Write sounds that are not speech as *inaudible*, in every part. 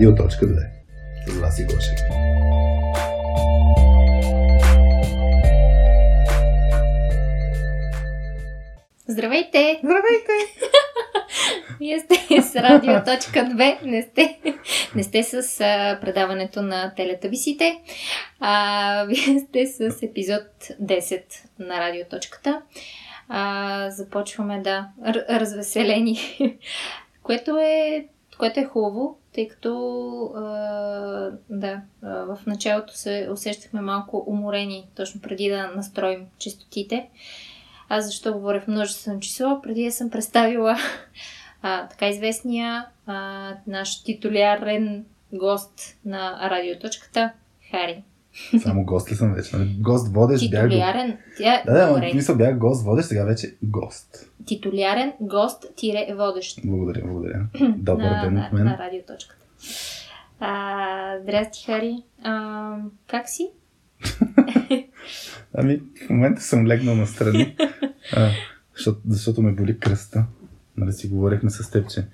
Радио.2 С вас и Гоша. Здравейте! Здравейте! *laughs* Вие сте с Радио.2, не сте, не сте с а, предаването на телетависите, а вие сте с епизод 10 на Радиоточката. А, започваме да р- развеселени, *laughs* което е, което е хубаво, тъй като а, да, а, в началото се усещахме малко уморени, точно преди да настроим частотите. Аз защо говоря в множествено число? Преди да съм представила *laughs* а, така известния а, наш титулярен гост на радиоточката Хари. Само гост ли съм вече? Нали? Гост водещ бях. Титулярен, тя, Да, да, добре. но мисля бях гост водещ, сега вече гост. титулярен гост тире водещ Благодаря, благодаря. *clears throat* Добър на, ден от мен. на радиоточката. А, здрасти, Хари. А, как си? *laughs* Ами, в момента съм легнал настрани, *laughs* а, защото, защото ме боли кръста. Нали си говорихме с теб, че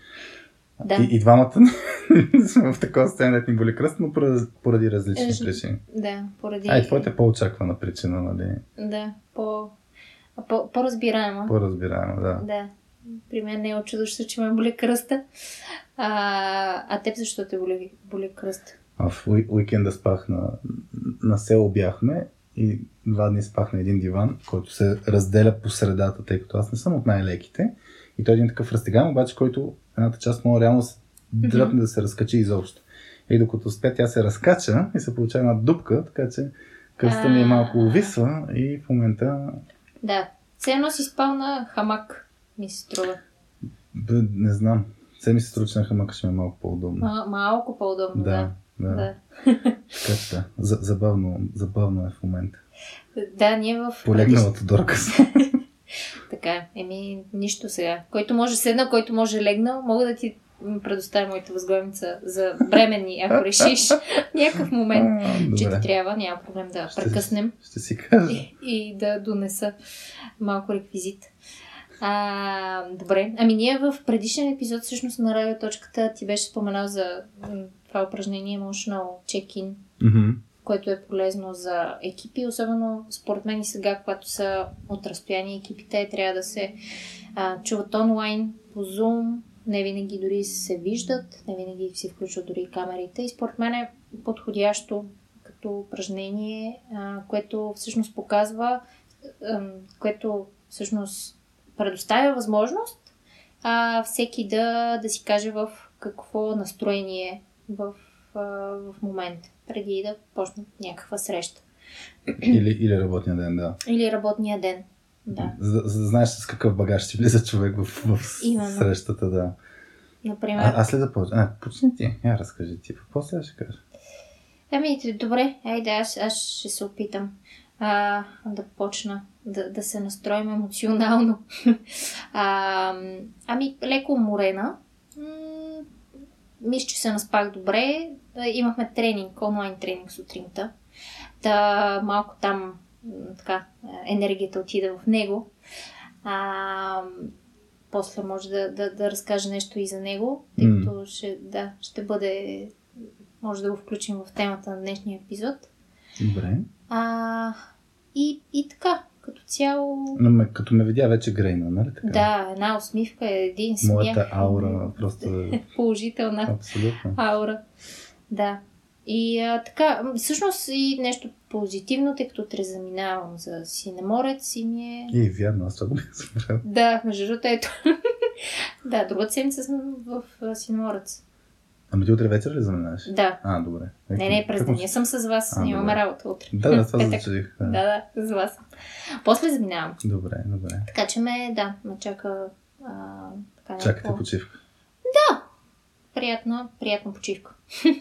Да. и, и двамата *laughs* сме в такова състояние, да ни боли кръст, но поради, поради различни Е, причини. Да, поради... А, и твоята е по-очаквана причина, нали? Да, по... по по-разбираема. По-разбираема, да. Да. При мен не е очудващо, че ме боли кръста. А, а теб защо те боли, боли кръста? А в уи- уикенда спах на, на село бяхме и два дни спах на един диван, който се разделя по средата, тъй като аз не съм от най-леките. И той е един такъв разтегаем, обаче, който едната част може реално се дръпне да се разкачи изобщо. И докато спя, тя се разкача и се получава една дупка, така че кръста ми е малко увисва и в момента Да. Едно си спал на хамак, ми се струва. бе, не знам. Все ми се струва, че на хамака ще ми е малко по-удобно. Ма, малко по-удобно, да, да. да. Така да. За- Забавно, забавно е в момента. да, ние в... Полегналата дорка. *laughs* Така, еми, нищо сега. Който може седна, който може легнал, мога да ти предоставя моята възглавница за бременни, ако решиш *laughs* някакъв момент, А, че ти трябва, няма проблем да Ще- прекъснем. Ще си кажа. и, и да донеса малко реквизит. А, добре, ами ние в предишен епизод всъщност на радиоточката ти беше споменал за това упражнение Emotional Check-in, Мгм. Което е полезно за екипи, особено според мен и сега, когато са от разстояние екипите, трябва да се а, чуват онлайн, по Zoom, не винаги дори се виждат, не винаги си включват дори камерите и според мен е подходящо като упражнение, а, което всъщност показва, ам, което всъщност предоставя възможност а, всеки да, да си каже в какво настроение е в, а, в момента, преди да почне някаква среща. Или, или работния ден, да. Или работния ден. Да. За, за да знаеш с какъв багаж ще влиза човек в, в Именно. срещата, да. Например. А, аз ли да почна? А, почни ти. Я разкажи ти. Какво сега ще кажа? Ами, добре, айде, аз, аз ще се опитам а, да почна да, да се настроим емоционално. *laughs* а, ами, леко уморена. Мисля, че се наспах добре. Имахме тренинг, онлайн тренинг сутринта. Та малко там така, е, енергията отида в него. А, после може да, да, да разкажа нещо и за него, тъй като ще, да, ще бъде може да го включим в темата на днешния епизод. Добре. А, и, и така, като цяло, Но ме, като ме видя вече грейна, нали така? да, една усмивка, един смях. Моята аура просто е *laughs* Положителна абсолютно. аура. Да. И а, така, всъщност и нещо позитивно, тъй като те заминавам за синеморец и ми е... И вярно, аз това го бях. Да, между другото, ето. *laughs* да, другата седмица съм в синеморец. Ами ти утре вечер ли заминаваш? Да. А, добре. Не, не, през деня съм с вас. А, Нямаме добре. работа утре. Да, да, *laughs* това Петък. зачудих. Да, да, с вас. После заминавам. Добре, добре. Така че ме, да, ме чака а, така Чакате някакво- почивка. приятна, приятна почивка.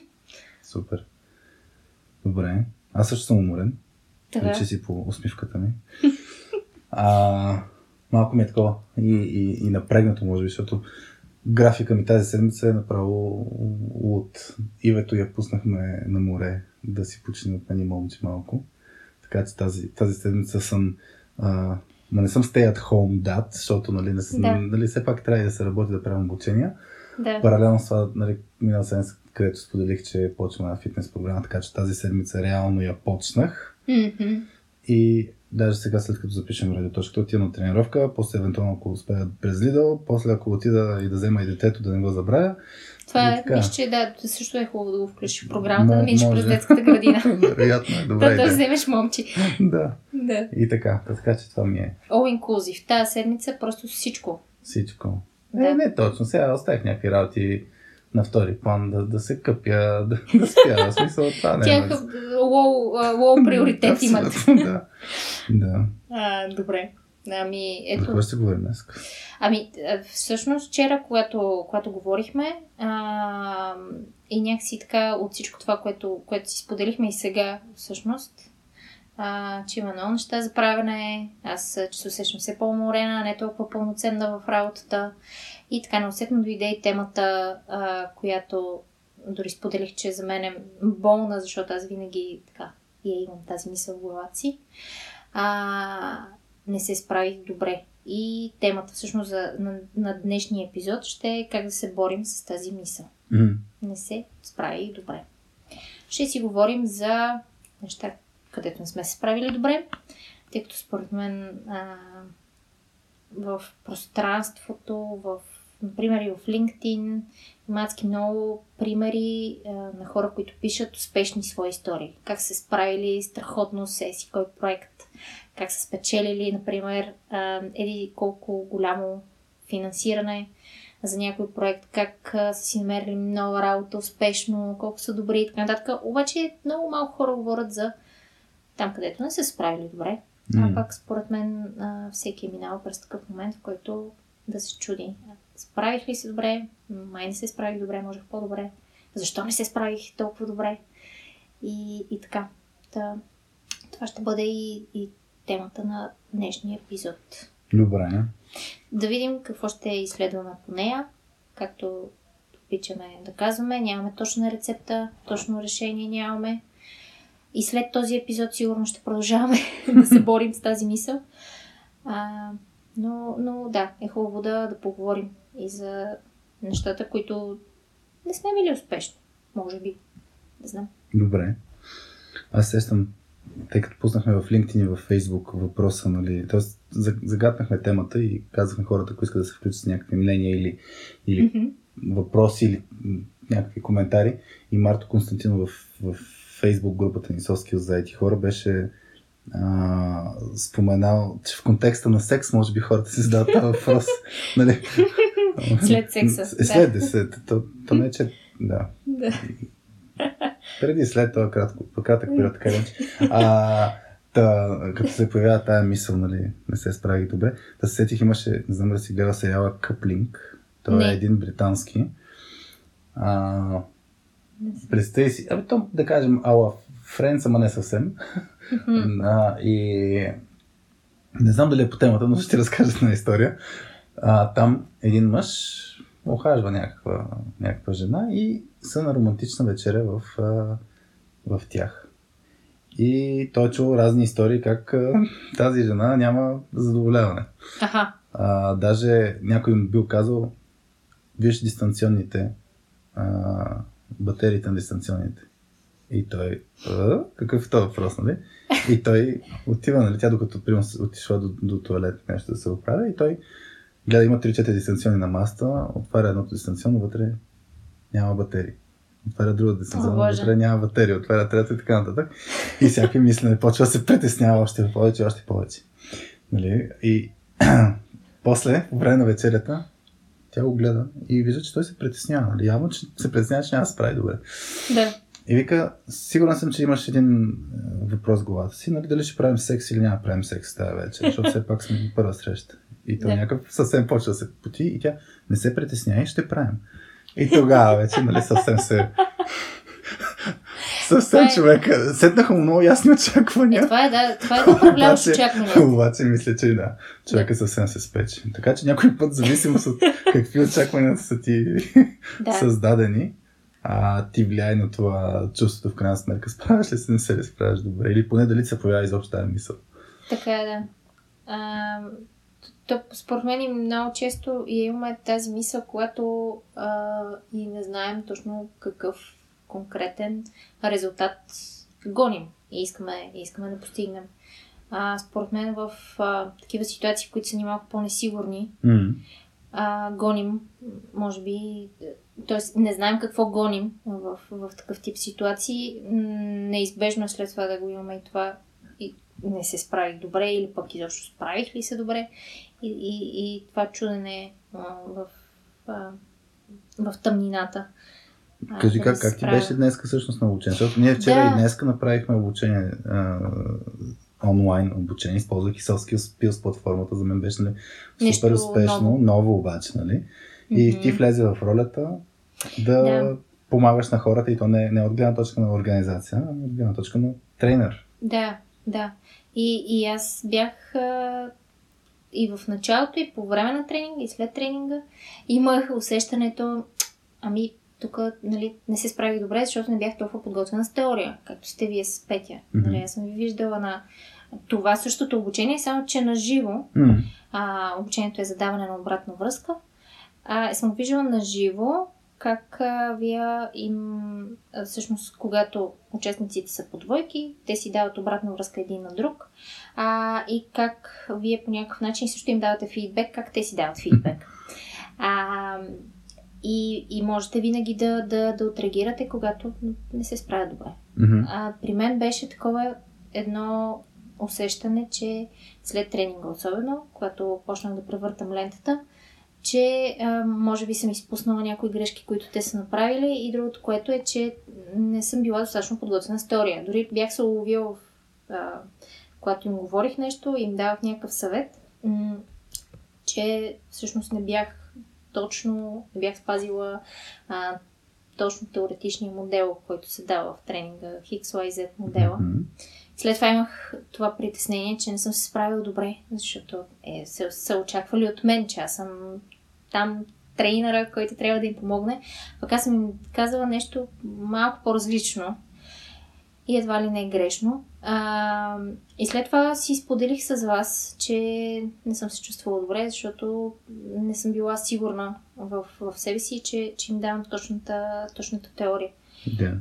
*laughs* Супер. Добре. Аз също съм уморен. Така. Личи си по усмивката ми. *laughs* А, малко ми е такова и, и, и напрегнато, може би, защото графика ми тази седмица е направо от Ивето я пуснахме на море да си почине от мен момче малко. Така че тази, тази седмица съм а, ма не съм stay at home dad, защото нали, не, Да. нали, все пак трябва да се работи да правим обучения. Да. Паралелно с това, нали, минал седмица където споделих, че почваме на фитнес програма, така че тази седмица реално я почнах. Мгм. И даже сега, след като запишем радиоточката, отивам на тренировка, после евентуално ако успея през Lidl, после ако отида и да взема и детето, да не го забравя. Това е, мисля, че да, също е хубаво да го включиш в програмата, Мо- да минеш през детската градина. *laughs* Вероятно е да, добре. да идея. вземеш момчи. Да. Да. И така, така че това ми е All inclusive. Тази седмица просто всичко. всичко. Да. Е, не точно. Сега оставих някакви работи на втори план да, да се къпя, *laughs* да, да спя. В смисъл, това не *laughs* е. Тях лоу, приоритет имат. *laughs* Да. да. А, добре. Ами, За ето. какво ще говорим днес? Ами, всъщност, вчера, когато, когато говорихме, а, и някакси така от всичко това, което, което си споделихме и сега, всъщност, а, че има много неща за правене, аз че се усещам все по-уморена, не толкова пълноценна в работата. И така неусетно дойде и темата, а, която дори споделих, че за мен е болна, защото аз винаги така я имам тази мисъл в главата си. А, не се справих добре. И темата всъщност за, на, на днешния епизод ще е как да се борим с тази мисъл. М. Не се справих добре. Ще си говорим за неща, където не сме се справили добре, тъй като според мен а, в пространството, в, например и в LinkedIn, има много примери а, на хора, които пишат успешни свои истории. Как се справили страхотно с еси кой проект, как са спечелили, например, а, еди колко голямо финансиране за някой проект, как са си намерили нова работа успешно, колко са добри и така нататък. Обаче много малко хора говорят за там, където не се справили добре. А М. пак, според мен, а, всеки е минал през такъв момент, в който да се чуди. Справих ли се добре? Май не се справих добре, можех по-добре. Защо не се справих толкова добре? И, и така. Та, това ще бъде и, и темата на днешния епизод. Добре. Да видим какво ще изследваме по нея. Както обичаме да казваме, нямаме точна рецепта, точно решение нямаме. И след този епизод сигурно ще продължаваме *laughs* да се борим с тази мисъл. А, но, но да, е хубаво да, да поговорим и за нещата, които не сме били успешни. Може би. Не знам. Добре. Аз сещам, тъй като пуснахме в LinkedIn и в Facebook въпроса, нали, т.е. загаднахме темата и казахме хората, ако искат да се включат с някакви мнения или, или Мгм. въпроси или някакви коментари. И Марто Константинов в, в Facebook групата ни Соскил за ети хора беше а, споменал, че в контекста на секс може би хората си задават този въпрос. *laughs* нали? След секса, Е, След десет. То, то не е, че... Да. Да. Преди след това кратко, кратък период, така. А, та, като се появява тая мисъл, нали, не се справих добре, да се сетих, имаше, не знам да си гледа сериала Къплинг. Той Не. е един британски. А, представи си, абе, то, да кажем, ала Френц, ама не съвсем. А, и не знам дали е по темата, но ще ти разкажа една история. А, там един мъж охажва някаква, някаква жена и са на романтична вечеря в, в тях. И той е чул разни истории как тази жена няма задоволяване. Аха. А, даже някой му бил казал, виж дистанционните, а, батериите на дистанционните. И той, а, какъв е този въпрос, нали? И той отива, нали, тя докато примерно отишла до, до туалет нещо да се оправя и той гледа, има 3-4 дистанционни на маста, отваря едното дистанционно, вътре няма батерии. Отваря другата дистанционно, О, вътре няма батерии, отваря трета и така нататък. И всякакви мислене почва да се притеснява още повече, още повече. Нали? И *clears throat* после, по време на вечерята, тя го гледа и вижда, че той се притеснява. Нали? Явно, че се притеснява, че няма да се справи добре. Да. И вика, сигурен съм, че имаш един е, въпрос в главата си, нали, дали ще правим секс или няма да правим секс тази вечер, защото все пак сме първа среща. И то Да. някакъв съвсем почва да се поти и тя не се притесняй, ще правим. И тогава вече, нали, съвсем се... съвсем е- човека. Сетнаха му много ясни *laughs* очаквания. Е, това е, да, това е да управляваш *laughs* Обаче- очакванията. Обаче мисля, че да. Човека съвсем се спече. Така че някой път, зависимост от *laughs* какви очаквания са ти Да. създадени, а ти влияе на това чувството в крайна сметка. Справяш ли се, не се ли справяш добре? Или поне дали се появява изобщо тази мисъл. Така е, да. А, то, според мен много често имаме тази мисъл, когато а, и не знаем точно какъв конкретен резултат гоним и искаме, и искаме да постигнем. А, според мен в а, такива ситуации, в които са ни малко по-несигурни, Mm. а, гоним, може би, т.е. не знаем какво гоним в, в такъв тип ситуации. Неизбежно е след това да го имаме и това и не се справих добре или пък изобщо справих ли се добре и, и, и това чудене а, в, а, в тъмнината. Кажи как, как ти беше днес всъщност на обучение? Защото ние вчера Да. и днеска направихме обучение а, онлайн обучение, използвайки Soft Skills платформата. За мен беше нали, Нещо супер успешно, ново. ново. обаче, нали? И Мгм. ти влезе в ролята да, Да. помагаш на хората и то не, не от гледна точка на организация, а от гледна точка на тренер. Да, да. И, и аз бях а, и в началото, и по време на тренинга, и след тренинга имах усещането, ами тук нали, не се справих добре, защото не бях толкова подготвена с теория, както сте вие с Петя. Мгм. Нали, аз съм ви виждала на това същото обучение, само че на живо. А, обучението е за даване на обратна връзка. А, съм виждала на живо как а, вие им, а, всъщност, когато участниците са по двойки, те си дават обратна връзка един на друг а, и как вие по някакъв начин също им давате фидбек, как те си дават фидбек. А, и, и можете винаги да, да, да отреагирате, когато не се справят добре. Мгм. А, при мен беше такова едно усещане, че след тренинга особено, когато почнах да превъртам лентата, че а, може би съм изпуснала някои грешки, които те са направили и другото, което е, че не съм била достатъчно подготвена с теория. Дори бях се уловила, а, когато им говорих нещо и им давах някакъв съвет, м- че всъщност не бях точно, не бях спазила а, точно теоретичния модел, който се дава в тренинга, XYZ модела. Мгм. След това имах това притеснение, че не съм се справила добре, защото е, се, се очаквали от мен, че аз съм там трейнера, който трябва да им помогне. Пък аз съм им казала нещо малко по-различно и едва ли не е грешно. А, и след това си споделих с вас, че не съм се чувствала добре, защото не съм била сигурна в, в себе си, че, че им давам точната, точната теория. Да.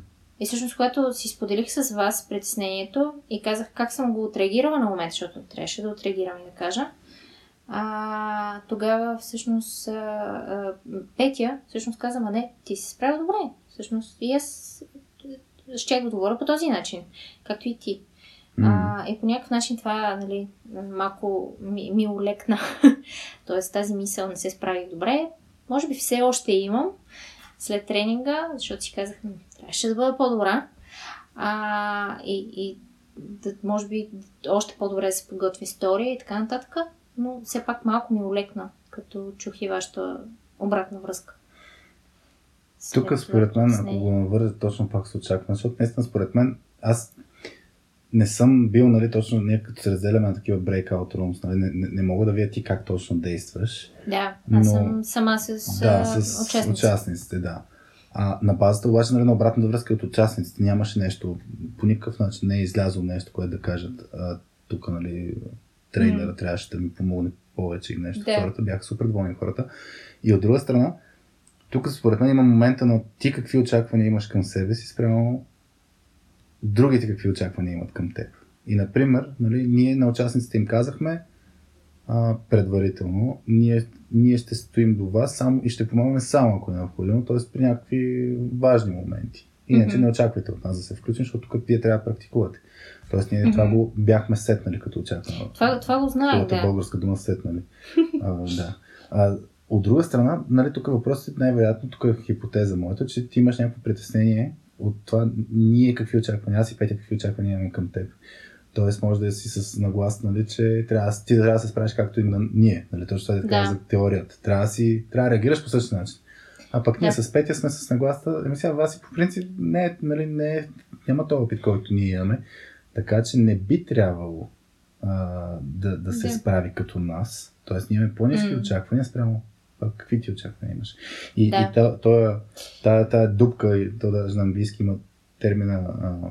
И всъщност, когато си споделих с вас притеснението и казах как съм го отреагирала на момент, защото трябваше да отреагирам и да кажа, а, тогава всъщност а, а, Петя всъщност каза, ма не, ти се справя добре. Всъщност и аз ще го говоря по този начин, както и ти. М. А, и по някакъв начин това нали, малко ми, ми улекна. *laughs* Тоест тази мисъл не се справих добре. Може би все още имам след тренинга, защото си казах, «М, трябваше да бъда по-добра. А, и, и да, може би още по-добре да се подготви история и така нататък. Но все пак малко ми улекна, като чух и вашата обратна връзка. Тук, според мен, ако го навържа точно пак се очаква, защото наистина, според мен, аз не съм бил, нали, точно ние като се разделяме на такива breakout rooms, нали, не, не, не мога да видя ти как точно действаш. Да, но- аз съм сама с, да, с участници. участниците, да. А на базата обаче нали, на обратната връзка от участниците нямаше нещо, по никакъв начин не е излязло нещо, което да кажат. А, тук, нали, трейнера М. трябваше да ми помогне повече и нещо. Да. Хората бяха супер доволни хората. И от друга страна, тук според мен има момента на ти какви очаквания имаш към себе си спрямо другите какви очаквания имат към теб. И, например, нали, ние на участниците им казахме а, предварително, ние, ние ще стоим до вас само, и ще помагаме само ако е необходимо, т.е. при някакви важни моменти. Иначе Мгм. не очаквайте от нас да се включим, защото тук вие трябва да практикувате. Тоест ние Мгм. това го бяхме сетнали като очакване. Това, това го Хубавата да. българска дума сетнали. *laughs* а, да. А, от друга страна, нали, тук въпросът е най-вероятно, тук е хипотеза моята, че ти имаш някакво притеснение от това ние какви очаквания, аз и Петя какви очаквания имаме към теб. Тоест може да си с наглас, нали, че трябва, ти трябва да се справиш както и на ние. Нали, точно това да Да. кажа за теорията. Трябва да, си, трябва да реагираш по същия начин. А пък ние Да. с Петя сме с нагласта, еми сега вас и по принцип не е, нали, не е, няма този опит, който ние имаме. Така че не би трябвало а, да, да се Да. справи като нас. Тоест ние имаме по-низки М. очаквания спрямо а какви ти очаквания имаш. И, Да. и та, тая, тая, тая дупка, и то даже на английски има термина а,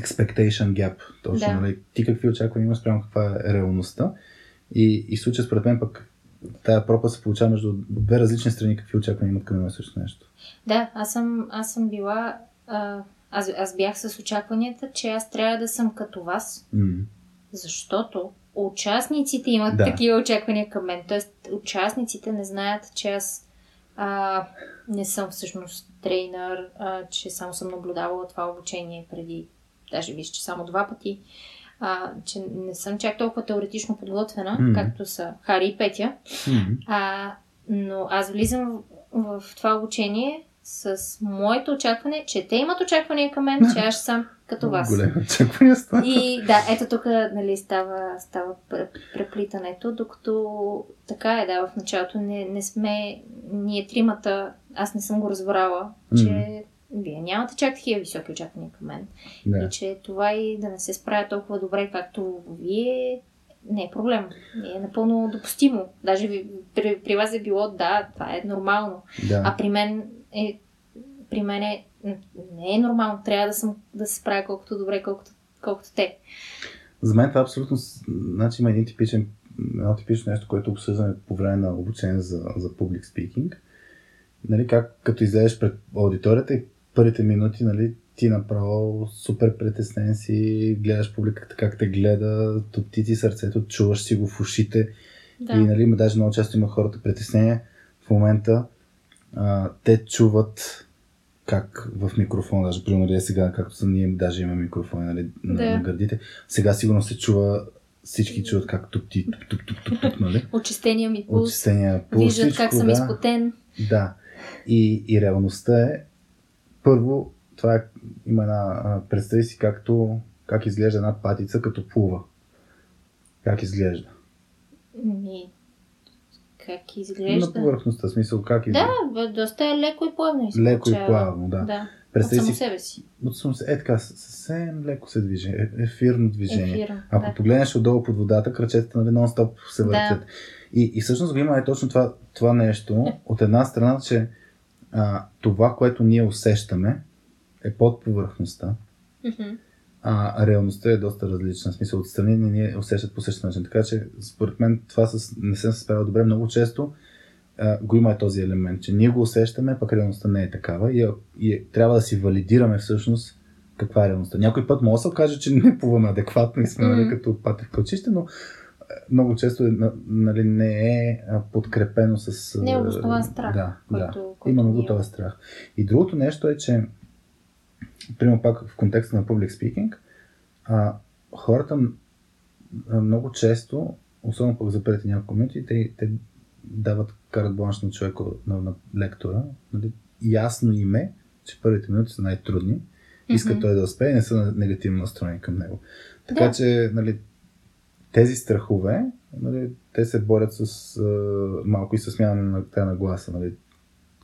expectation gap. Точно, Да. нали, ти какви очаквания имаш спрямо каква е реалността. И, и в случая, според мен, пък тая пропаст се получава между две различни страни, какви очаквания имат към едно също нещо. Да, аз съм, аз съм била. А, аз, аз бях с очакванията, че аз трябва да съм като вас, М. защото участниците имат Да. такива очаквания към мен. Тоест, участниците не знаят, че аз а, не съм всъщност трейнер, а, че само съм наблюдавала това обучение преди, даже виж, че само два пъти, а, че не съм чак толкова теоретично подготвена, Мгм. както са Хари и Петя. М. А, но аз влизам в, в това обучение с моето очакване, че те имат очаквания към мен, че аз съм като вас. Големи очаквания с това. И да, ето тук нали, става, става пр- преплитането, докато така е, да, в началото не, не сме, ние тримата, аз не съм го разбрала, че Мгм. вие нямате чак такива високи очаквания към мен. Да. И че това и да не се справя толкова добре, както вие, не е проблем. е напълно допустимо. Даже при, при вас е било, да, това е нормално. да. А при мен е, при мен е, не е нормално. Трябва да, съм, да се справя колкото добре, колкото, колкото те. За мен това е абсолютно. Значи има един типичен, едно типично нещо, което обсъждаме по време на обучение за, за public speaking. Нали, как като излезеш пред аудиторията и първите минути, нали, ти направо супер притеснен си, гледаш публиката как те гледа, топти ти сърцето, чуваш си го в ушите. Да. И нали, даже много често има хората притеснение в момента. А, те чуват как в микрофона, даже примерно нали, сега, както са ние, даже имаме микрофони нали, на, Да. на гърдите. Сега сигурно се чува, всички чуват как тупти, туп, туп, туп, туп, туп, нали? Очистения ми пулс. Очистения пулс, Виждат всичко, как съм да. изпотен. Да. И, и реалността е, първо, това е, има една, представи си както, как изглежда една патица като плува. Как изглежда? Ми, как На изглежда? повърхността, в смисъл как изглежда. Да, доста е леко и плавно. се Леко и плавно, да. да. От Представи само си, себе си. от само е така, съвсем леко се движи, е, ефирно движение. Ефирно. Ако да. погледнеш отдолу под водата, крачетата нали, нон-стоп се Да. въртят. И, и всъщност го има е точно това, това нещо. От една страна, че а, това, което ние усещаме, е под повърхността, Мгм. А реалността е доста различна. В смисъл, отстрани не ни усещат по същия начин. Така че, според мен, това с, не съм се справил добре. Много често а, го има този елемент, че ние го усещаме, пък реалността не е такава и, и е- трябва да си валидираме всъщност каква е реалността. Някой път може да се окаже, че не плуваме адекватно и сме нали, като патри в кълчище, но много често е, на- нали, не е подкрепено с... Не е обоснован страх, Да, който- да. който Именно го ние този страх. И другото нещо е, че примерно пак в контекста на public speaking, а, хората много често, особено пък за първите няколко минути, те, те дават карат бланш на човека, на, на лектора. Нали? Ясно им е, че първите минути са най-трудни. Иска Мгм. той да успее и не са негативно настроени към него. Така Да. че нали, тези страхове, нали, те се борят с а, малко и с смяна на тази нагласа. Нали,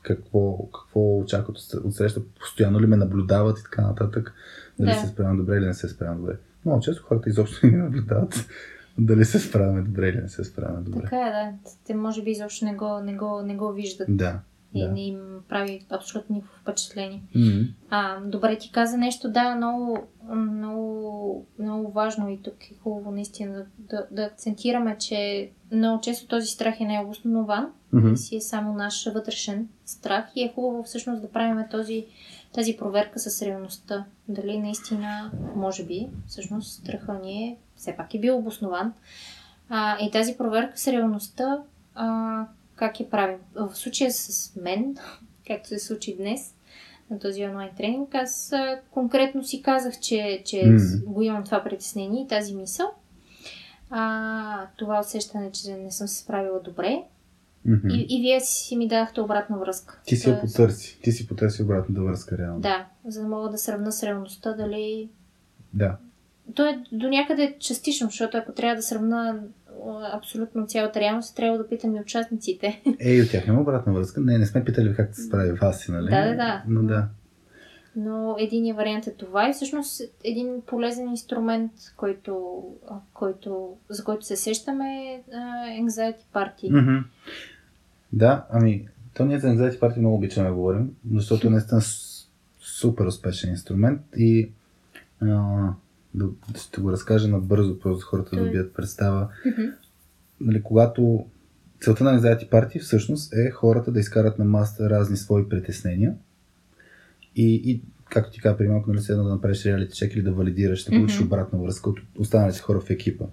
какво, какво очакват от- среща, постоянно ли ме наблюдават и така нататък, дали Да. се справям добре или не се справям добре. Много често хората изобщо не ни наблюдават *laughs* дали се справяме добре или не се справяме добре. Така е, да. Те може би изобщо не го, не го, не го виждат. Да. И да. не им прави абсолютно никакво впечатление. М, А, добре ти каза нещо, да, много, много, много важно и тук е хубаво наистина да, да, да акцентираме, че много често този страх е необоснован и си е само наш вътрешен страх и е хубаво всъщност да правим този, тази проверка с реалността. Дали наистина, може би, всъщност страха ни е, все пак е бил обоснован. А, и тази проверка с реалността, а, как я правим? В случая с мен, *laughs* както се случи днес, на този онлайн тренинг, аз конкретно си казах, че, че Мгм. го имам това притеснение и тази мисъл. А, това усещане, че не съм се справила добре. Мгм. И, и вие си ми дадахте обратна връзка. Ти си я потърси. Ти си потърси обратната връзка, реално. Да, за да мога да сравна с реалността, дали... да. То е до някъде частично, защото ако трябва да сравна абсолютно цялата реалност, трябва да питам и участниците. *laughs* Е, и от тях няма обратна връзка. Не, не сме питали как се справи вас нали? Да, да, да. Но да. Но единият вариант е това и всъщност един полезен инструмент, който, който, за който се сещаме е Anxiety Party. Да, ами, то ние за Anxiety Party много обичаме да говорим, защото е наистина супер успешен инструмент и а, да, ще го разкажа набързо, просто хората да добият представа. Мгм. нали, когато целта на anxiety парти всъщност е хората да изкарат на масата разни свои притеснения и, и както ти каза, при малко, нали, да направиш реалити чек или да валидираш, да получиш mm-hmm. обратна връзка от останалите хора в екипа.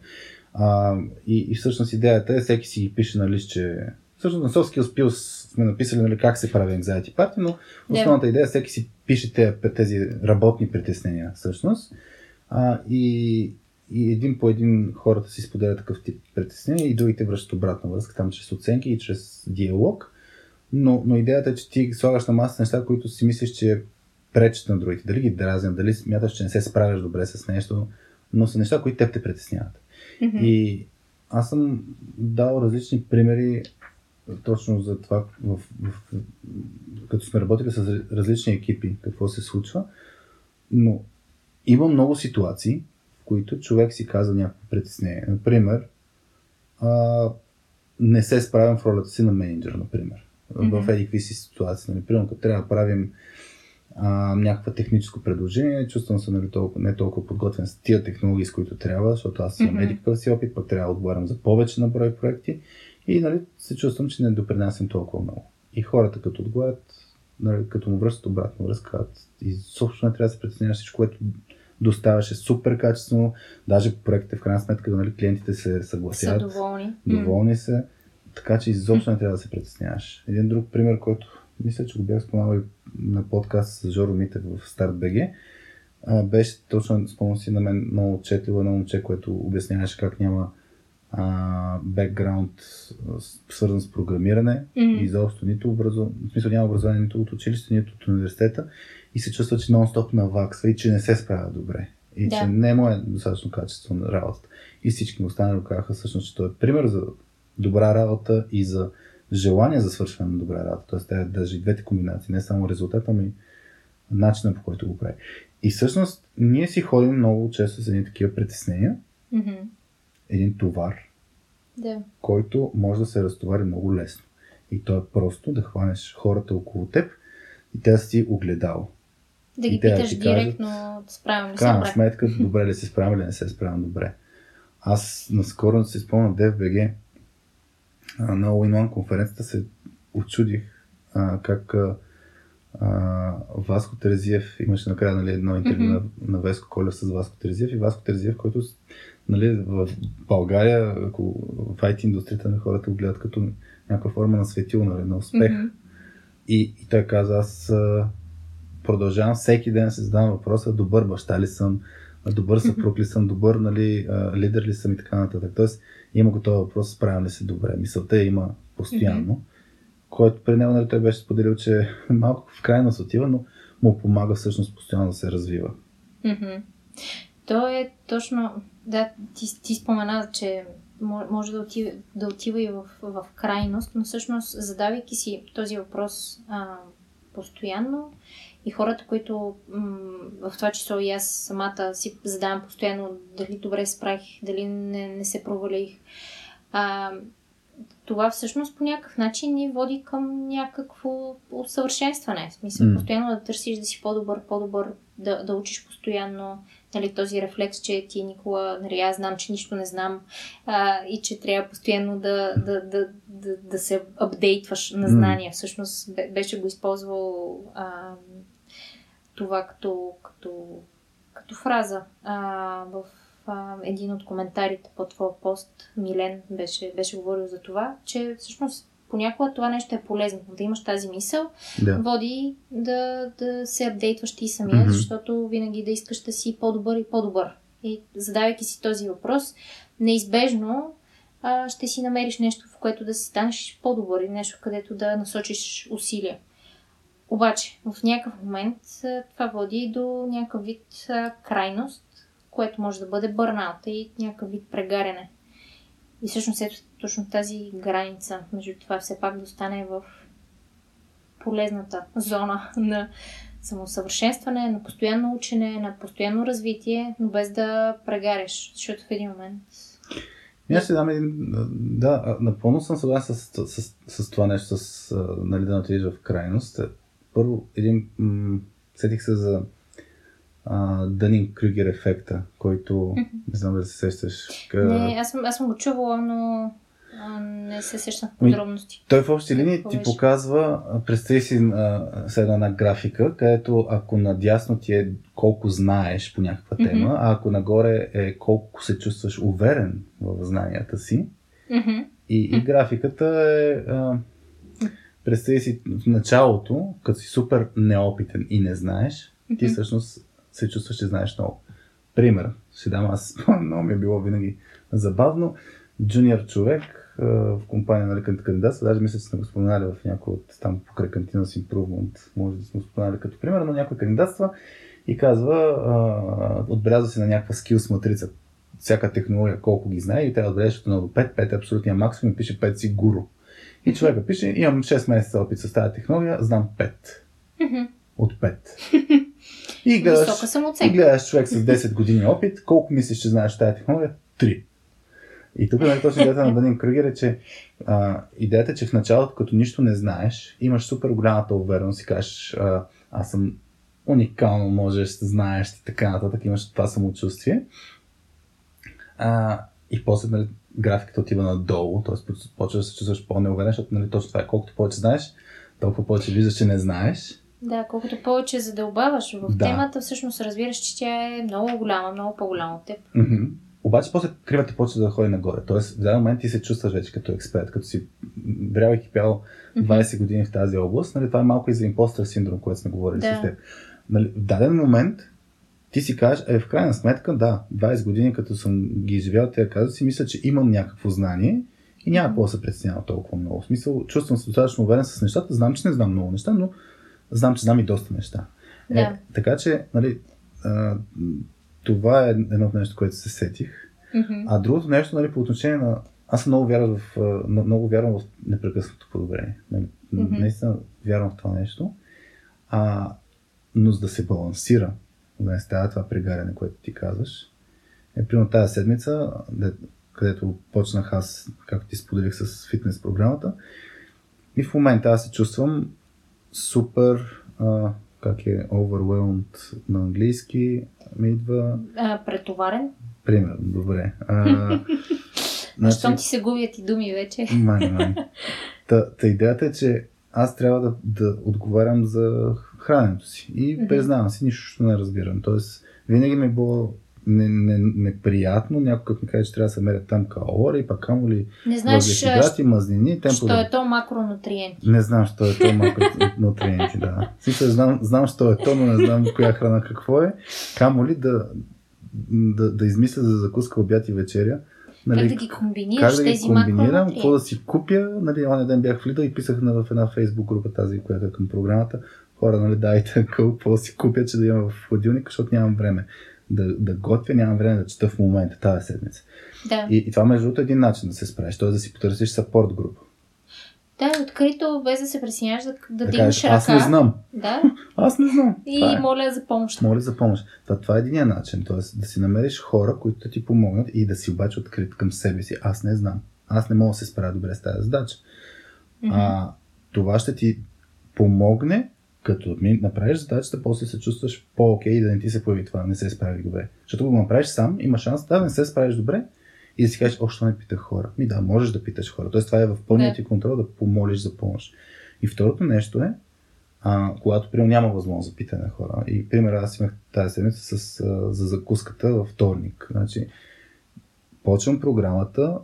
А, и, и всъщност идеята е всеки си ги пише на лист, че всъщност на Soft Skills Pills сме написали нали, как се прави anxiety парти, но основната yeah. идея е всеки си пише тези, тези работни притеснения всъщност. А, и, и един по един хората си споделят такъв тип притеснения и другите връщат обратна връзка, там чрез оценки и чрез диалог. Но, но идеята е, че ти слагаш на маса неща, които си мислиш, че пречат на другите. Дали ги дразнят, дали смяташ, че не се справяш добре с нещо, но са неща, които теб те притесняват. Mm-hmm. И аз съм дал различни примери точно за това, в, в, в, като сме работили с различни екипи, какво се случва. Но има много ситуации, в които човек си казва някакво притеснение. Например, а, не се справям в ролята си на менеджер, например. Mm-hmm. В еди какви си ситуации. Например, като трябва да правим а, някакво техническо предложение, чувствам се нали, толкова, не толкова подготвен с тия технологии, с които трябва, защото аз имам mm-hmm. еди си опит, пък трябва да отговарям за повече на брой проекти и нали, се чувствам, че не допринасям толкова много. И хората като отговарят, нали, като му връщат обратно връзка, и също не трябва да се притесняваш всичко, което доставяше супер качествено, даже проектите в крайна сметка нали, клиентите се съгласят. Са доволни. Доволни са, така че изобщо не трябва да се притесняваш. Един друг пример, който мисля, че го бях споменал и на подкаст с Жоро Митев в БГ, беше точно, спомням си на мен много отчетливо едно момче, което обясняваше как няма бекграунд свързан с програмиране mm-hmm. и изобщо нито образование, в смисъл няма образование нито от училище, нито от университета и се чувства, че нон-стоп наваксва и че не се справя добре. И да. че не му е достатъчно качество на работата. И всички му останали казаха всъщност, че той е пример за добра работа и за желание за свършване на добра работа. Тоест, те даже и двете комбинации, не само резултата, ами начина по който го прави. И всъщност, ние си ходим много често с едни такива притеснения, mm-hmm. Един товар, да. който може да се разтовари много лесно. И то е просто да хванеш хората около теб и те да си огледал. Да ги питаш да директно, да справям ли се добре. сметка, добре ли се справям или не се справям добре. Аз наскоро си спомням DFBG, на All-in-One конференцията се очудих а, как а, Васко Терезиев, имаше накрая нали, едно интервю mm-hmm. на, на Веско Колев с Васко Терезиев и Васко Терезиев, който нали, в България, ако в IT индустрията на хората го гледат като някаква форма на светил, нали, на успех. Mm-hmm. И, и той каза, аз продължавам всеки ден се задавам въпроса, добър баща ли съм, добър съпруг ли съм, добър нали, лидер ли съм и така нататък. Тоест, има го този въпрос, справям ли се добре. Мисълта има постоянно, mm-hmm. който при него нали, той беше споделил, че *laughs* малко в крайност отива, но му помага всъщност постоянно да се развива. Mm-hmm. То е точно, да, ти, ти спомена, че може да отива, да отива и в, в крайност, но всъщност задавайки си този въпрос а, постоянно и хората, които м- в това число и аз самата си задавам постоянно дали добре справих, дали не, не се провалих. А, това всъщност по някакъв начин ни води към някакво усъвършенстване. В смисъл, mm. постоянно да търсиш да си по-добър, по-добър, да, да учиш постоянно. Нали, този рефлекс, че ти, Никола, нали, аз знам, че нищо не знам а, и че трябва постоянно да, да, да, да, да се апдейтваш на знания. Mm. Всъщност беше го използвал а, това като, като, като фраза. А, в а, един от коментарите под твоя пост, Милен беше, беше говорил за това, че всъщност понякога това нещо е полезно. Да имаш тази мисъл, да. води да, да се апдейтваш ти самия, mm-hmm. защото винаги да искаш да си по-добър и по-добър. И задавайки си този въпрос, неизбежно а, ще си намериш нещо, в което да си станеш по-добър и нещо, където да насочиш усилия. Обаче, в някакъв момент това води до някакъв вид крайност, което може да бъде бърналта и някакъв вид прегаряне. И всъщност ето точно тази граница между това все пак да остане в полезната зона на самосъвършенстване, на постоянно учене, на постоянно развитие, но без да прегаряш, защото в един момент ние ще дам един... Да, напълно съм съгласен с, с, с, с това нещо, с нали, да отидеш в крайност. Първо, един, м- сетих се за Дънин Крюгер ефекта, който mm-hmm. не знам да се сещаш. Къ... Не, аз съм, аз съм го чувала, но... А, не се сещам в Ми, подробности. Той в общи линии ти показва, представи си а, с една, една графика, където ако надясно ти е колко знаеш по някаква тема, а ако нагоре е колко се чувстваш уверен в знанията си. Мгм. И, и графиката е... А, представи си в началото, като си супер неопитен и не знаеш, ти Мгм. всъщност се чувстваш, че знаеш много. Пример, ще дам аз, *laughs* много ми е било винаги забавно. Джуниор човек а, в компания на лекарите кандидатства, даже мисля, че сме го споменали в някой от там покрай Continuous Improvement, може да сме го споменали като пример, но някой кандидатства и казва, а, отбелязва се на някаква скилс матрица, всяка технология колко ги знае и трябва да отбележиш от 1 до 5, 5 е абсолютния максимум и пише 5 си гуру. И човека пише, имам 6 месеца опит с тази технология, знам 5 Мгм. от 5. *laughs* И гледаш, Висока и самооценка. гледаш човек с 10 години опит, колко мислиш, че знаеш тази технология? 3. И тук нали, точно идеята на Данин Кръгер е, че а, идеята е, че в началото, като нищо не знаеш, имаш супер голямата увереност и кажеш, а, аз съм уникално, можеш, знаеш и така нататък, имаш това самочувствие. А, и после нали, графиката отива надолу, т.е. почваш да се чувстваш по-неуверен, защото нали, точно това е колкото повече знаеш, толкова повече виждаш, че не знаеш. Да, колкото повече задълбаваш в Да. темата, всъщност разбираш, че тя е много голяма, много по-голяма от теб. Мгм. Обаче после кривата почва да ходи нагоре. Тоест, в даден момент ти се чувстваш вече като експерт, като си брял и кипял 20 години в тази област. Нали, това е малко и за импостър синдром, което сме говорили Да. с теб. Нали, в даден момент ти си кажеш, е, в крайна сметка, да, 20 години като съм ги изживял тези казуси, си мисля, че имам някакво знание и няма какво да се притеснява толкова много. В смисъл, чувствам се достатъчно уверен с нещата, знам, че не знам много неща, но знам, че знам и доста неща. Е, Да. така че, нали, а, това е едно от нещо, което се сетих. Мгм. А другото нещо, нали, по отношение на... Аз много вярвам в, много вярвам в непрекъснато подобрение. Нали, Мгм. Наистина вярвам в това нещо. А, но за да се балансира, да не става това прегаряне, което ти казваш, е примерно тази седмица, де, където почнах аз, както ти споделих с фитнес програмата, и в момента аз се чувствам супер, а, как е, overwhelmed на английски, ми идва А, претоварен. Примерно, добре. А, *laughs* значи, Щом ти се губят и думи вече. Мани, мани. *laughs* Та, та идеята е, че аз трябва да, да отговарям за храненето си. И признавам си, нищо не разбирам. Тоест, винаги ми е било не, не, неприятно, някой като ми каже, че трябва да се мерят там калории, пък камо ли Не знаеш, въглехидрати, мазнини, темпо що да... е то макронутриенти. Не знам, що е то макронутриенти, да. В смисъл, знам, знам, що е то, но не знам коя храна какво е. Камо ли да, да, да измисля за закуска, обяд и вечеря. Как да ги комбинираш как да ги тези комбинирам, какво да си купя. Нали, оня ден бях влидал и писах на, в една фейсбук група, тази, която е към програмата. Хора, нали, дайте какво си купя, че да имам в хладилника, защото нямам време да, да готвя, нямам време да чета в момента, тази седмица. Да. И, и това между другото е един начин да се справиш, т.е. да си потърсиш сапорт група. Да, е открито, без да се пресиняваш, да, да, Да дигнеш ръка. аз не знам, Да. *laughs* аз не знам. И Това е. моля за помощ. Моля за помощ. Това, това е един начин, т.е. да си намериш хора, които да ти помогнат и да си обаче открит към себе си. Аз не знам. Аз не мога да се справя добре с тази задача. Мгм. А, това ще ти помогне, като ми направиш задачата, после се чувстваш по-окей да не ти се появи това, не се справих добре. Защото го направиш сам, има шанс да не се справиш добре и да си кажеш, още не питах хора. Ми да, можеш да питаш хора. Тоест това е в пълния ти контрол да помолиш за помощ. И второто нещо е, а, когато примерно няма възможност за питане на хора. И пример аз имах тази седмица с, а, за закуската във вторник. Значи, почвам програмата,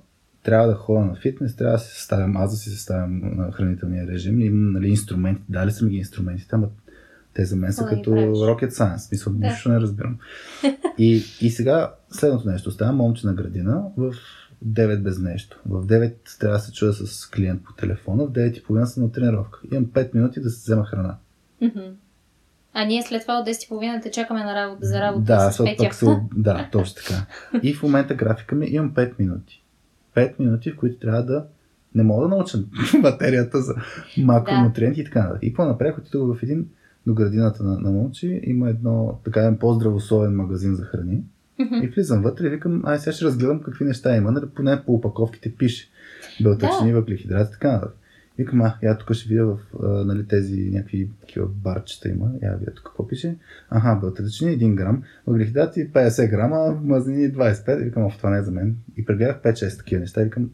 трябва да ходя на фитнес, трябва да си съставям, аз да си съставям на хранителния режим. Имам нали, инструменти, дали са ми ги инструментите, ама те за мен са ги като rocket science, смисъл, Да. нищо не разбирам. *laughs* И, и сега следното нещо, оставам момче на градина в 9 без нещо. В 9 трябва да се чуя с клиент по телефона, в 9 и половина съм на тренировка. Имам 5 минути да се взема храна. А ние след това от 10.30 те чакаме на работа, за работа Да, с Петя. пък се... Да, *laughs* точно така. И в момента графика ми имам 5 минути. 5 минути, в които трябва да не мога да науча *laughs* материята за макронутриенти и така нататък. И по-напред отидох в един до градината на, на Момчи, има едно така по-здравословен магазин за храни. Мгм. И влизам вътре и викам, ай сега ще разгледам какви неща има, нали, поне по опаковките пише. Белтъчини, въглехидрати и така нататък. Викам, а, я тук ще видя в а, нали, тези някакви такива барчета има. Я видя тук какво пише. Аха, белтъчини 1 грам, въглехидрати 50 грама, мазнини 25. И викам, в това не е за мен. И прегледах 5-6 такива неща. И викам,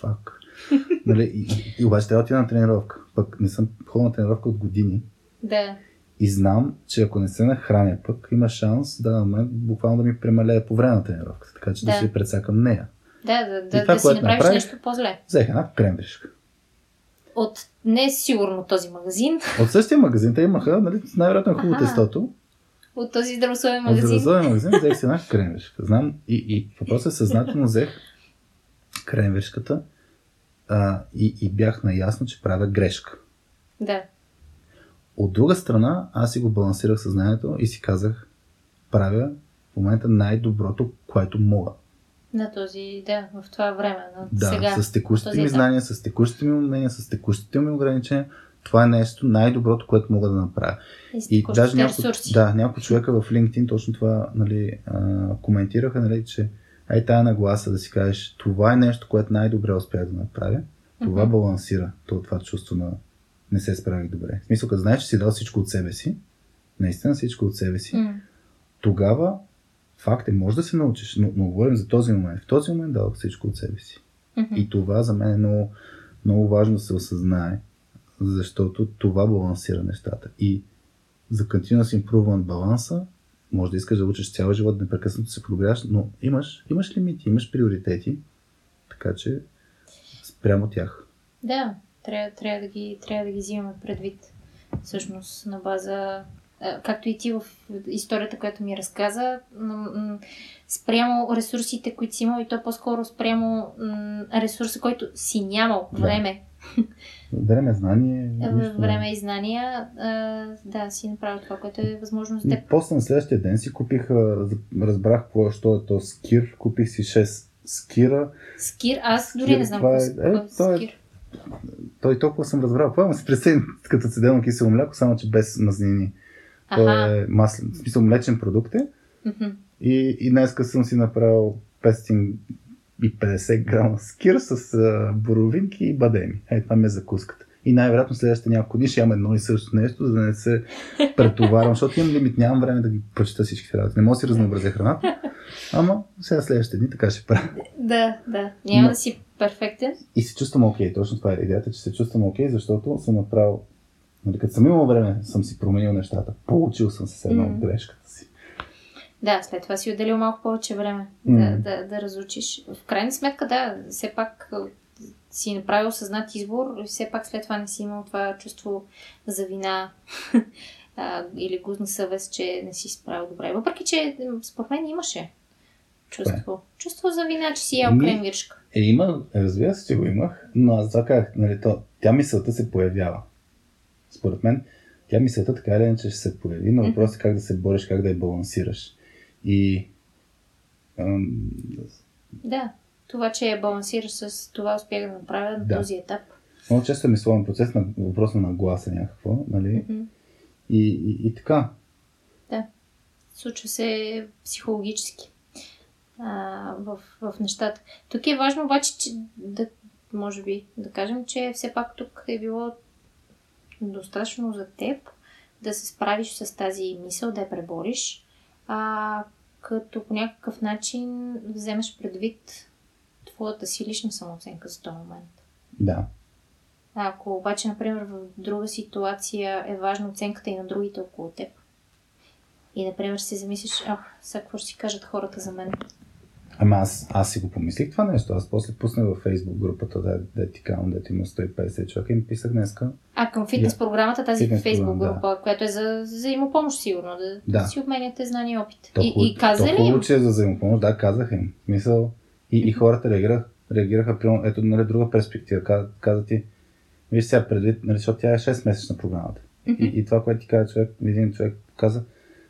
фак. *laughs* нали, и, и, обаче трябва да отида на тренировка. Пък не съм ходил на тренировка от години. Да. И знам, че ако не се нахраня пък, има шанс да момент буквално да ми премалее по време на тренировката. Така че да, Да. си прецакам нея. Да, да, И да, това, да си направиш направих- нещо по-зле. Взех една кремвришка. От не сигурно този магазин, От същия магазин те имаха, нали, най-вероятно е хубаво тестото. от този здравословен От магазин. здравословен магазин взех си една кремвишка. Знам, и, и въпросът е съзнателно взех кремвишката а, и, и бях наясно, че правя грешка. Да. От друга страна, аз си го балансирах съзнанието и си казах, правя в момента най-доброто, което мога. На този, да, в това време. На Да, сега. с текущите ми знания, с текущите ми умения, с текущите ми ограничения, това е нещо най-доброто, което мога да направя. И И даже няколко, да, няколко човека в LinkedIn точно това нали, а, коментираха, нали, че ай тая нагласа да си кажеш, това е нещо, което най-добре успях да направя, това Мгм. балансира то, това чувство на не се справих добре. В смисъл, като знаеш, че си дал всичко от себе си, наистина всичко от себе си, М. тогава факт е, може да се научиш, но, но говорим за този момент. В този момент дадох всичко от себе си. Мгм. И това за мен е много, много важно да се осъзнае, защото това балансира нещата. И за continuous improvement баланса, може да искаш да учиш цял живот, непрекъснато се прогряваш, но имаш, имаш лимити, имаш приоритети, така че спрямо тях. Да, трябва, трябва, да ги, трябва да ги взимаме предвид. Всъщност, на база. А, Както и ти в историята, която ми разказа, спрямо ресурсите, които си имал, и то по-скоро спрямо ресурса, който си нямал Да. време, *laughs* Време, знание. нищо. време и знания, а, да, си направил това, което е възможно за И теб. после на следващия ден си купих, разбрах какво, що е то скир, купих си 6 скира, Скир, аз дори Скир, не знам какво е- е, е, какво е е- скир. той толкова съм разбрал. Това му се представи като седелно кисело мляко, само че без мазнини. Той е маслен, в смисъл млечен продукт е. И, и днеска съм си направил 550 грама скир с а, боровинки и бадеми. Е, това ми е закуската. И най-вероятно следващите няколко дни ще имам едно и също нещо, за да не се претоварвам, защото имам лимит, нямам време да ги прочета всички работи. Не мога да си разнообразя храната, ама сега следващите дни така ще правя. Да, да. Няма Но- да си перфектен. И се чувствам окей, точно това е идеята, че се чувствам окей, защото съм направил, нали, като съм имал време, съм си променил нещата. Получил съм се с една от грешката си. Да, след това си отделил малко повече време М. да, да, да разучиш. В крайна сметка, да, все пак си направил съзнат избор и все пак след това не си имал това чувство за вина *laughs* или гузна съвест, че не си справил добре. Въпреки, че според мен имаше чувство. Чувство за вина, че си ял Ми- кремвиршка. Е, има, разбира се, че го имах, но аз това казах, нали, то, тя мисълта се появява. Според мен, тя мисълта така или иначе ще се появи, но въпросът е как да се бориш, как да я балансираш. И ам, Да, това, че я балансираш с това успях да направя на Да. този етап. много често е мисловен процес на въпрос на нагласа някакво, нали? Мгм. И, и, и така. Случва се психологически а, в, в нещата. Тук е важно обаче, че да, може би да кажем, че все пак тук е било достатъчно за теб да се справиш с тази мисъл, да я пребориш, а, като по някакъв начин вземеш предвид твоята си лична самооценка за този момент. Да. Ако обаче, например, в друга ситуация е важна оценката и на другите около теб, и, например, си замислиш, ах, сега какво ще си кажат хората за мен. Ама аз, аз си го помислих това нещо. Аз после пуснах във Facebook групата, да, да ти казвам, да има 150 човека и им писах днеска. А, към фитнес програмата, тази Фитнес програма, група, която е за взаимопомощ, сигурно, да, да. Да. си обменяте знания и опит. То И, и каза ли им? че е за взаимопомощ, да, казах им. Мисъл. И, и хората реагираха, реагираха при ето нали, друга перспектива. Каза, каза ти, виж сега предвид, нали, защото тя е 6 месечна програмата. И, и това, което ти каза човек, един човек каза,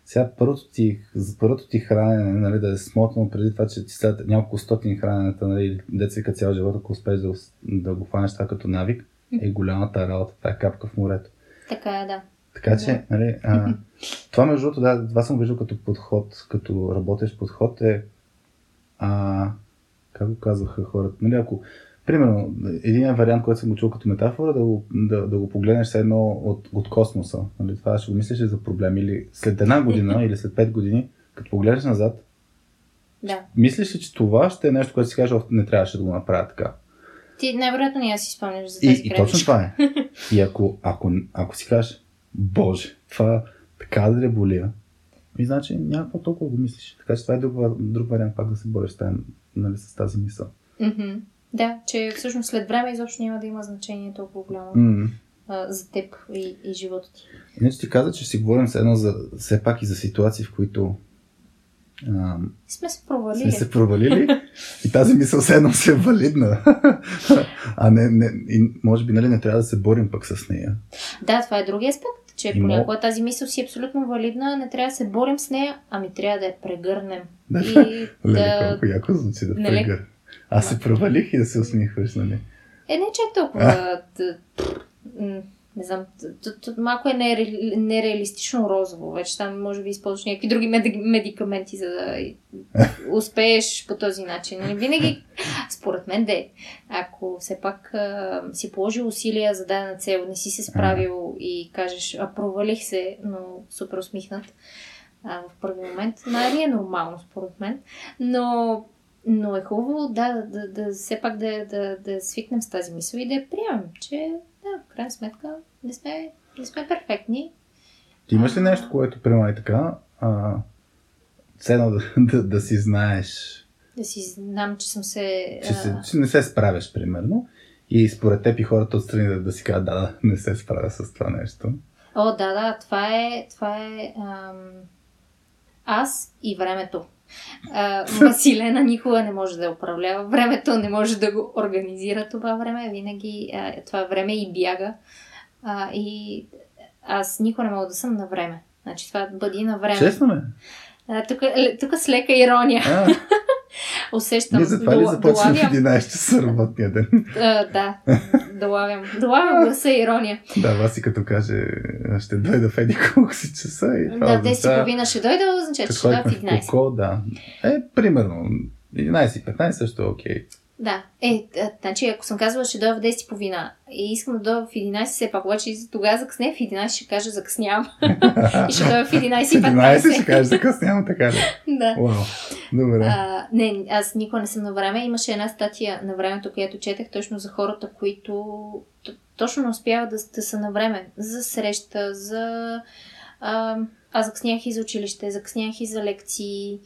сега първото ти, за първото ти хранене, нали, да е смотано преди това, че ти след няколко стотин храненета, нали, деца цял живот, ако успееш да, да го хванеш това като навик, е голямата работа, това е капка в морето. Така е, да. Така че, нали, а, това между другото, да, това съм виждал като подход, като работещ подход е, а, как го казваха хората, нали, ако, примерно, един вариант, който съм го чул като метафора, да го, да, да го погледнеш все едно от, от космоса, нали, това ще го мислиш ли за проблем, или след една година, *laughs* или след пет години, като погледнеш назад, Да. мислиш ли, че това ще е нещо, което си кажеш, «Ох, не трябваше да го направя така. Ти най-вероятно няма си спомняш за И, тази и крайничка. точно това е. *laughs* И ако, ако, ако си кажеш, Боже, това така да ли болия, и значи няма толкова го мислиш. Така че това е друг, друг вариант пак да се бориш с, нали, с тази мисъл. Мгм. Да, че всъщност след време изобщо няма да има значение толкова голямо а, за теб и, и живота ти. Иначе ти каза, че си говорим с едно за, все пак и за ситуации, в които а, Сме се провалили. сме се провалили и тази мисъл все едно си е валидна. *laughs* а не, не, и може би нали, не трябва да се борим пък с нея. Да, това е другия аспект, че И понякога тази мисъл си е абсолютно валидна, не трябва да се борим с нея, ами трябва да я прегърнем. Да. И Леле, да... колко яко звучи да Нали? прегър. Аз се провалих и да се усмихваш, нали? Е, не чак толкова. т- м, Не знам, малко е нере- нереалистично розово. Вече там може би използваш някакви други меди- медикаменти, за да *laughs* успееш по този начин. Винаги, според мен, де, ако все пак а, си положил усилия за дадена цел, не си се справил и кажеш, а провалих се, но супер усмихнат а, в първи момент, нали е нормално, според мен. Но но е хубаво, да, да, да, да все пак да, да, да свикнем с тази мисъл и да я приемем, че да, в крайна сметка не сме, не сме перфектни. Ти имаш ли нещо, което приема и така, а, ценно да, *laughs* да, да си знаеш, Да си знам, че съм се... че, се, че не се справяш, примерно, и според теб и хората отстрани да, да си кажат, да, да, не се справя с това нещо. О, да, да, това е, това е ам, аз и времето. А, Василена никога не може да управлява времето, не може да го организира това време. Винаги а, това време и бяга. А, и аз никога не мога да съм на време. Значи това бъди на време. Честно ли? Тук, тук с лека ирония А, усещам. ние затова ли започваме в долавям, 11 часа работния ден? а, да, долавям. Долавям гласа и ирония. да, Васи като каже, ще дойда в еди колко си часа и това Да, в 10 и означава- половина ще дойде, означава, че ще дойде в ходихме в 11. Коко, да. Е, примерно, 11 и 15 също е окей. Да. Е, а, значи, ако съм казвала, ще дойда в 10 и половина и искам да дойда в 11, все пак, обаче тогава закъсне в 11, ще кажа закъснявам. *laughs* и ще дойда в 11 и 11 ще 15. кажеш, закъснявам така ли? да. Вау, добре. А, не, аз никога не съм на време. Имаше една статия на времето, която четах точно за хората, които точно не успяват да, да са на време. За среща, за... А, аз закъснях и за училище, закъснях и за лекции,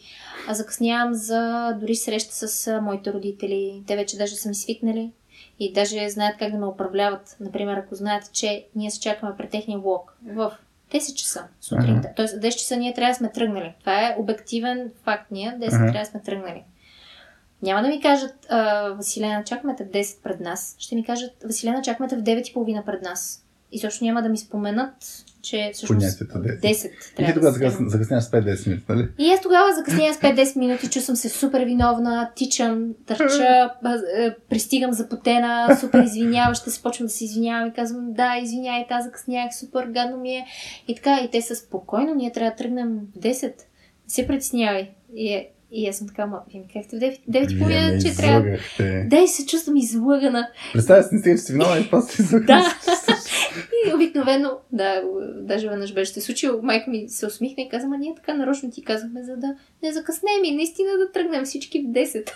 а закъснявам за дори среща с моите родители. Те вече даже са ми свикнали и даже знаят как да ме управляват. Например, ако знаят, че ние се чакаме пред техния блок в 10 часа сутринта. Тоест, в 10 часа ние трябва да сме тръгнали. Това е обективен факт. Ние в 10 Ага. трябва да сме тръгнали. Няма да ми кажат, Василена, чакаме те в 10 пред нас. Ще ми кажат, Василена, чакаме те в 9 и половина пред нас. И също няма да ми споменат, че всъщност Понятието 10. 10 И ти трябва тогава да се тръгне. закъс- закъсняваш с 5-10 минути, нали? И аз тогава закъснях с 5-10 минути, чувствам се супер виновна, тичам, търча, пристигам запотена, супер извиняваща се, почвам да се извинявам и казвам, да, извиняй, аз закъснях, супер гадно ми е. И така, и те са спокойно, ние трябва да тръгнем в 10. Не се притеснявай. И, е, и аз съм така, ма, казахте в 9, 9 и Вие половина, че трябва. Да, и се чувствам излъгана. Представя си, не стига, че си виновен и после си излъган. Да. И обикновено, да, даже веднъж беше се случило, майка ми се усмихна и каза, ма ние така нарочно ти казахме, за да не закъснем и наистина да тръгнем всички в 10.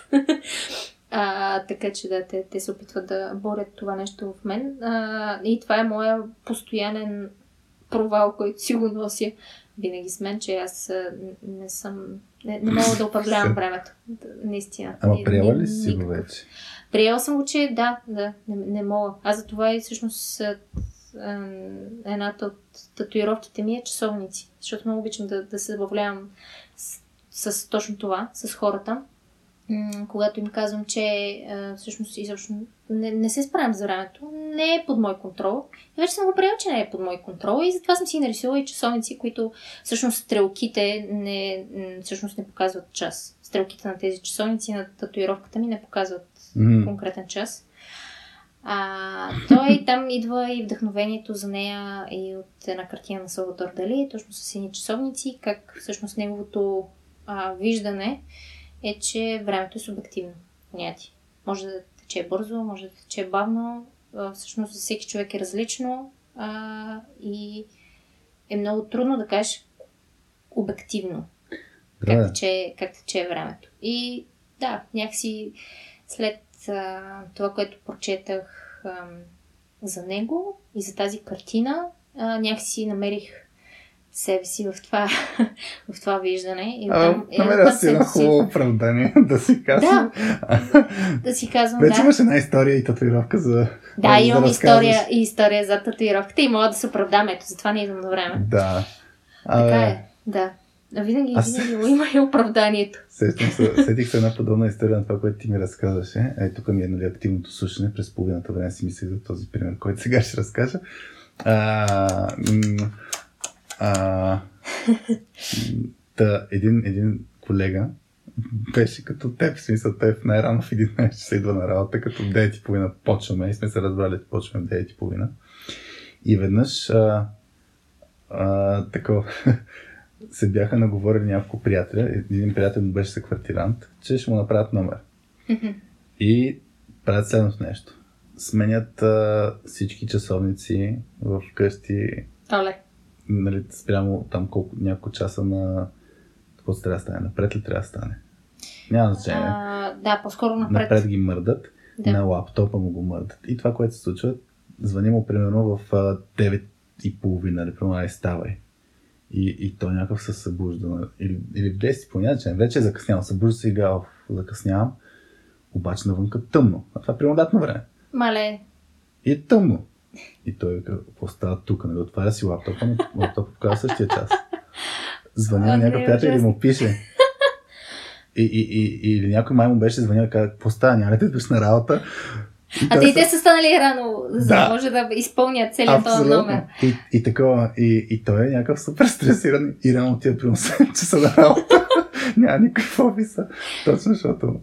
А, така че да, те, те се опитват да борят това нещо в мен. А, и това е моя постоянен провал, който си го нося винаги с мен, че аз не съм... Не, не мога да управлявам *laughs* времето. Наистина. Ама приела ли си го вече? Приела съм го, че да, да, не, не мога. Аз за това и всъщност едната от татуировките ми е часовници. Защото много обичам да, да се забавлявам с, с точно това, с хората. М, когато им казвам, че а, всъщност изобщо не, не се справям за времето, не е под мой контрол. И вече съм го приел, че не е под мой контрол и затова съм си нарисувала и часовници, които всъщност стрелките не, всъщност не показват час. Стрелките на тези часовници на татуировката ми не показват М, конкретен час. А, той там идва и вдъхновението за нея и от една картина на Салватор Дали, точно с едни часовници, как всъщност неговото а, виждане е, че времето е субективно понятие. Може да тече бързо, може да тече бавно, всъщност за всеки човек е различно а, и е много трудно да кажеш обективно как тече, как тече времето. И да, някакси след а, това, което прочетах а, за него и за тази картина, а, някакси намерих себе си в това, *laughs* в това виждане. И а, там, намеря си едно хубаво оправдание *laughs* да си казвам. Да, *laughs* да си казвам, Вече да. имаш една история и татуировка за Да, имам да история и история за татуировката и мога да се оправдам. Ето, затова не идвам на време. Да. А, така е, да. Винаги, Аз... винаги има и оправданието. Сетих се, сетих се една подобна история на това, което ти ми разказваше. Е, тук ми е нали, активното слушане. През половината време си мислех за този пример, който сега ще разкажа. А, м- а, та, един, един колега беше като теб, в смисъл теб най-рано в 11 се идва на работа, като 9 и половина почваме и сме се разбрали, че почваме в 9 и половина. И веднъж а, а, тако, *laughs* се бяха наговорили няколко приятеля. Един приятел му беше съквартирант, че ще му направят номер. И правят следното нещо. Сменят а, всички часовници в къщи. Оле. Нали, спрямо там колко, няколко часа на... Какво трябва да стане? Напред ли трябва да стане? Няма значение. А, да, по-скоро напред. Напред ги мърдат. Да. На лаптопа му го мърдат. И това, което се случва, звъни му примерно в 9 и половина, или примерно, ставай. И, и той някакъв се събужда. Или, или в 10 по начин. Вече е закъснял. Събужда се и. Закъснявам. Обаче навънка тъмно. А това е прямодатно време. Мале. И е тъмно. И той вика, какво става тук? Нали? Отваря си лаптопа, но лаптопа показва същия час. Звъня на някакъв приятел и му пише. И, и, и, и, или някой май му беше звънил и каза, какво става, няма ли да на работа? И а те и те са станали рано, за да може да изпълнят целият този номер. И, и такова, и, и той е някакъв супер стресиран и рано отива при 7 часа на работа. *laughs* Няма никой в офиса. Точно защото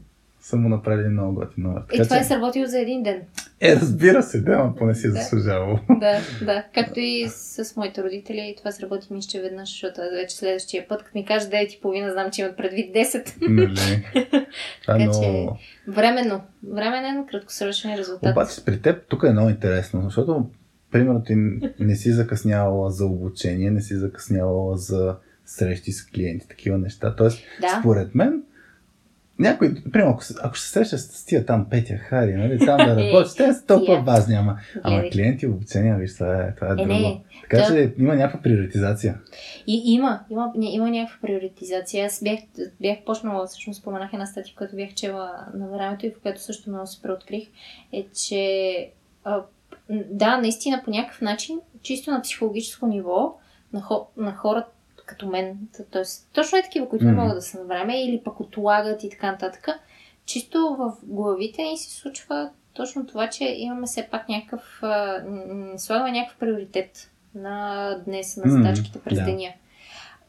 са му направили много готин номер. И това че... е сработило за един ден. Е, разбира се, да, но поне си е заслужавало. Да, *laughs* да. Както и с моите родители, това сработи ми ще веднъж, защото вече следващия път, като ми каже 9.30, знам, че имат предвид 10. Нали? *laughs* така но... че временно, временен, краткосрочен резултат. Обаче при теб тук е много интересно, защото примерно ти не си закъснявала за обучение, не си закъснявала за срещи с клиенти, такива неща. Тоест, да. според мен, някой, примерно, ако, ако се среща с тия там Петя Хари, нали, там да *laughs* работиш, те са толкова важни, ама, ама клиенти обучение, виж, това е, това е, е друго. Не, така че има някаква приоритизация. И, има, има, има някаква приоритизация. Аз бях, бях почнала, всъщност споменах една статия, която бях чела на времето и в която също много се преоткрих, е, че а, да, наистина по някакъв начин, чисто на психологическо ниво, на, хо, на хората като мен, т.е. точно е такива, които не могат да са на време или пък отлагат и така нататък. Чисто в главите ни се случва точно това, че имаме все пак някакъв, слагаме някакъв приоритет на днес, на задачките през yeah. деня.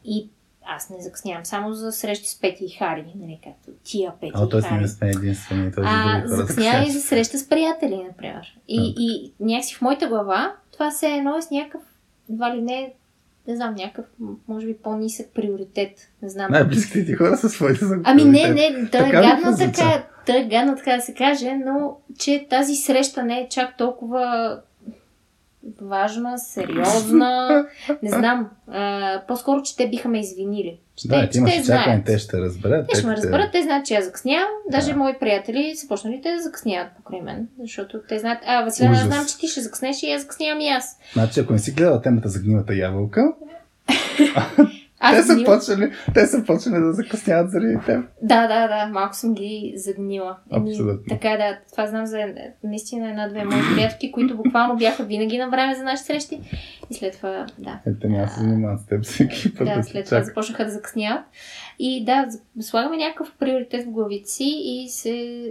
И аз не закъснявам само за срещи с Пети и Хари, нали, както тия Пети а, и Хари. не сме единствени. А, закъснявам и за среща с приятели, например. И, okay. и някакси в моята глава това се е едно с някакъв, едва ли не, не знам, някакъв, може би по-нисък приоритет. Не знам. Най-близките ти хора са своите за Ами не, не, да е гадно така, да е гадно така да се каже, но че тази среща не е чак толкова важна, сериозна. *laughs* Не знам. А, по-скоро, че те биха ме извинили. Да, че те знаят. те ще разберат. Те ще ме разберат, те знаят, че аз закъснявам. Даже да. мои приятели са почнали те да закъсняват покрай мен. Защото те знаят, а, Василена, знам, че ти ще закъснеш и аз закъснявам и аз. Значи, ако не си гледала темата за гнилата ябълка, *laughs* Аз те, са почнали, те са почнали да закъсняват заради теб. Да, да, да. Малко съм ги загнила. Абсолютно. Така да. Това знам за наистина една-две мои приятелки, които буквално бяха винаги на време за нашите срещи. И след това, да. Ето няма се занимават с теб всеки път. Да, да след това започнаха да закъсняват. И да, слагаме някакъв приоритет в главите си и се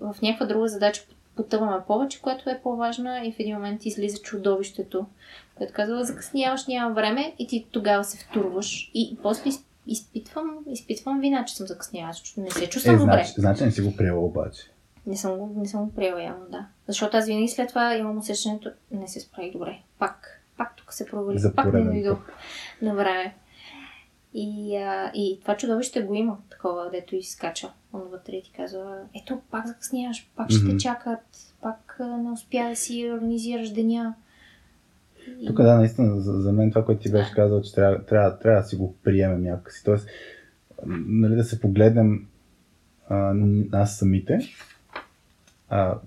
в някаква друга задача потъваме повече, което е по-важна и в един момент излиза чудовището който казва, закъсняваш, няма време и ти тогава се втурваш. И после изпитвам, изпитвам вина, че съм закъсняла, защото не се чувствам е, добре. Значи, значи не си го приела обаче. Не съм го, не съм го приела явно, да. Защото аз винаги след това имам усещането, не се справих добре. Пак, пак тук се провали, пак не дойдох на време. И, а, и това чудовище го има, такова, дето изкача вътре и ти казва, ето, пак закъсняваш, пак ще mm-hmm. те чакат, пак не успя да си организираш деня. Тук да, наистина, за, за мен това, което ти беше казал, че трябва, трябва, трябва да си го приемем някакси. Тоест, нали, да се погледнем а, нас самите а,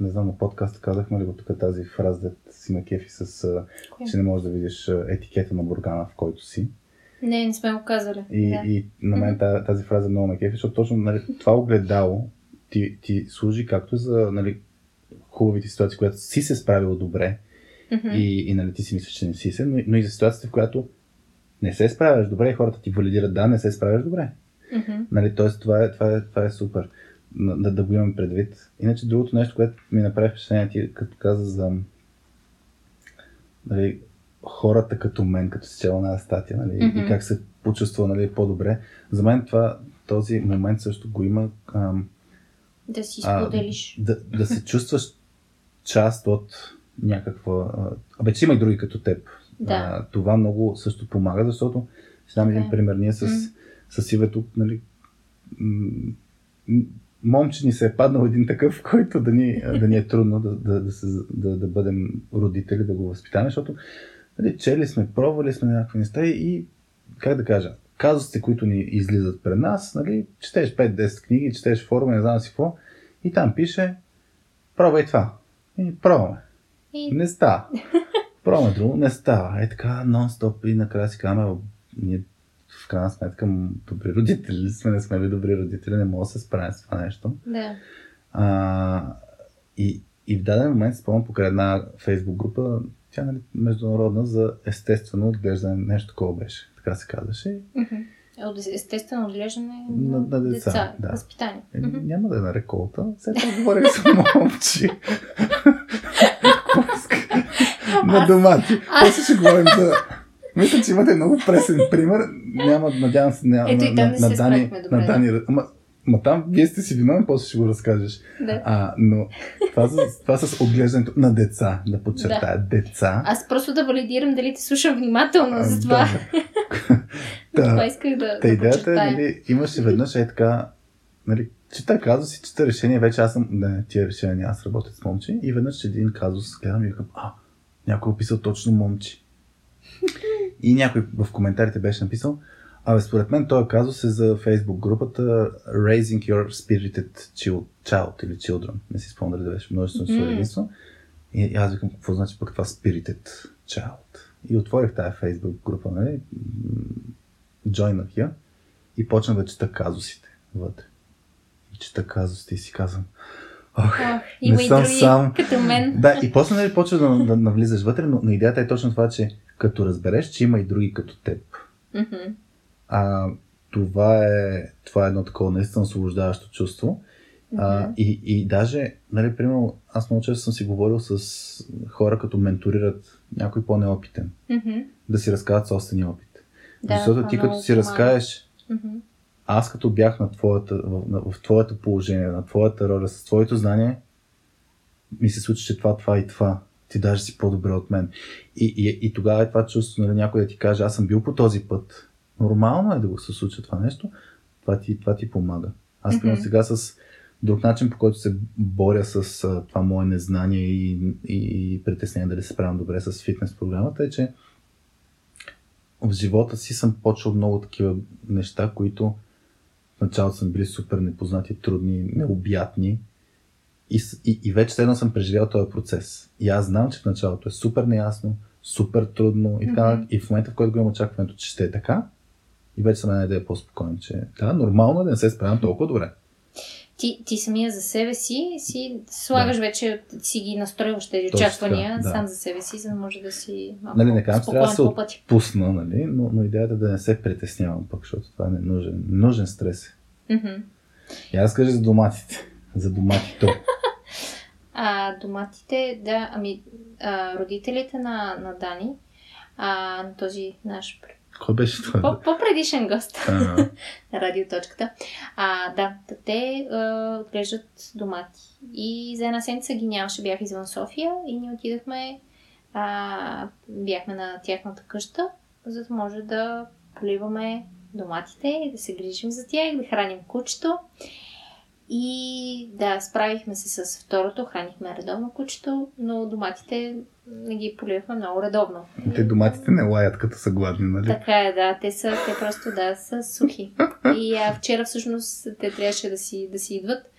не знам, на подкаста казахме ли го тук тази фраза, да си на кефи с, а, че не можеш да видиш етикета на бургана, в който си. Не, не сме го казали. И, да. и на мен тази, тази фраза много ме кефи, защото точно нали, това огледало ти, ти служи както за нали, хубавите ситуации, когато си се справил добре Мгм. и, и нали, ти си мислиш, че не си се, но, и- но и за ситуацията, в която не се справяш добре и хората ти валидират, да, не се справяш добре. Мгм. Нали, тоест, това е, това, е, това е супер. Да, да го имаме предвид. Иначе другото нещо, което ми направи впечатление, ти като каза за нали, хората като мен, като си чела на статия, нали, Мгм. и как се почувства нали, по-добре. За мен това, този момент също го има ам, Да си а, споделиш. да, да се чувстваш част от някаква... А, абе, че има и други като теб. Да. А, това много също помага, защото ще дам Така един е. пример. Ние с, М. с Ивето, нали, момче ни се е паднал един такъв, *laughs* който да ни, да ни е трудно да, да, да, се, да, да бъдем родители, да го възпитаме, защото нали, чели сме, пробвали сме някакви неща и, и как да кажа, казусите, които ни излизат пред нас, нали, четеш 5-10 книги, четеш форуми, не знам си какво, и там пише, пробвай това. И пробваме. И... Не става. Пробваме друго, не става. Е така, нон-стоп и накрая си казваме, «О, ние в крайна сметка добри родители ли сме, не сме ли добри родители, не мога да се справим с това нещо. Да. А, и, и в даден момент спомням покрай една фейсбук група, тя нали, международна за естествено отглеждане, нещо такова беше, така се казваше. От естествено отглеждане На- на деца, да. Възпитание. Е, няма да е на реколта, след това говорих с момчи. На домати. После ще говорим за... Мисля, че имате много пресен пример. Няма, надявам се, няма, Ето и там на, не на, Дани, на Дани. Ама, ама там вие сте си виновен, после ще го разкажеш. Да. А, но това с, това с отглеждането на деца, да подчертая, деца. Аз просто да валидирам дали те слушам внимателно А, за това. Да. Това *laughs* да. исках да, Та да идеята е, нали, имаше веднъж е така, нали, чета казус и чета решение, вече аз съм, не, тия решения аз работя с момче и веднъж един казус гледам и викам, а, някой е описал точно момче. И някой в коментарите беше написал, абе според мен този казус е за фейсбук групата Raising Your Spirited Child, child или Children. Не си спомням дали беше множествено М. mm. единство. И, аз викам, какво значи пък това Spirited Child? И отворих тази фейсбук група, нали? Джойнах я и почнах да чета казусите вътре. И чета казусите и си казвам, ох, Ох, има не и съм други, сам. като мен. да, и после нали почва да, да навлизаш вътре, но, но идеята е точно това, че като разбереш, че има и други като теб, Мгм. а, това, е, това е едно такова наистина освобождаващо чувство. А, Мгм. и, и даже, нали, примерно, аз много често съм си говорил с хора, като менторират някой по-неопитен, Мгм. да си разказват собствения опит. Да, Защото ти като много си разкажеш, Мгм. Аз като бях на твоята, в, в твоето положение, на твоята роля, с твоето знание, ми се случи, че това, това и това. Ти даже си по-добре от мен. И, и, и тогава е това чувство, нали, някой да ти каже, аз съм бил по този път. Нормално е да го се случи това нещо. Това ти, това ти помага. Аз, Мгм. примерно, сега с друг начин, по който се боря с а, това мое незнание и, и, и притеснение дали се справям добре с фитнес програмата, е, че в живота си съм почвал много такива неща, които в началото са били супер непознати, трудни, необятни. И, и, и вече едно съм преживял този процес. И аз знам, че в началото е супер неясно, супер трудно и така. Нататък. И в момента, в който го имам очакването, че ще е така, и вече съм една идея по-спокоен, че да, нормално е да не се справям толкова добре. Ти, ти самия за себе си си слагаш вече, си ги настроиваш тези очаквания да. сам за себе си, за да може да си малко Нали, не казвам, трябва да се отпусна, нали? но, но идеята е да не се притеснявам пък, защото това е ненужен, нужен стрес. е. Мгм. И аз кажа за доматите. *laughs* За доматите. А, доматите, да, ами, а, родителите на, на Дани, а, на този наш Кой беше това? по- по-предишен гост *laughs* на радиоточката, а, да, те а, отглеждат домати. И за една седмица ги нямаше, бях извън София и ние отидахме, а, бяхме на тяхната къща, за да може да поливаме доматите, да се грижим за тях, да храним кучето. И да, справихме се с второто, хранихме редовно кучето, но доматите не ги поливахме много редовно. те доматите не лаят като са гладни, нали? Така е, да. Те са, те просто, да, са сухи. И а, вчера всъщност те трябваше да си, да си идват.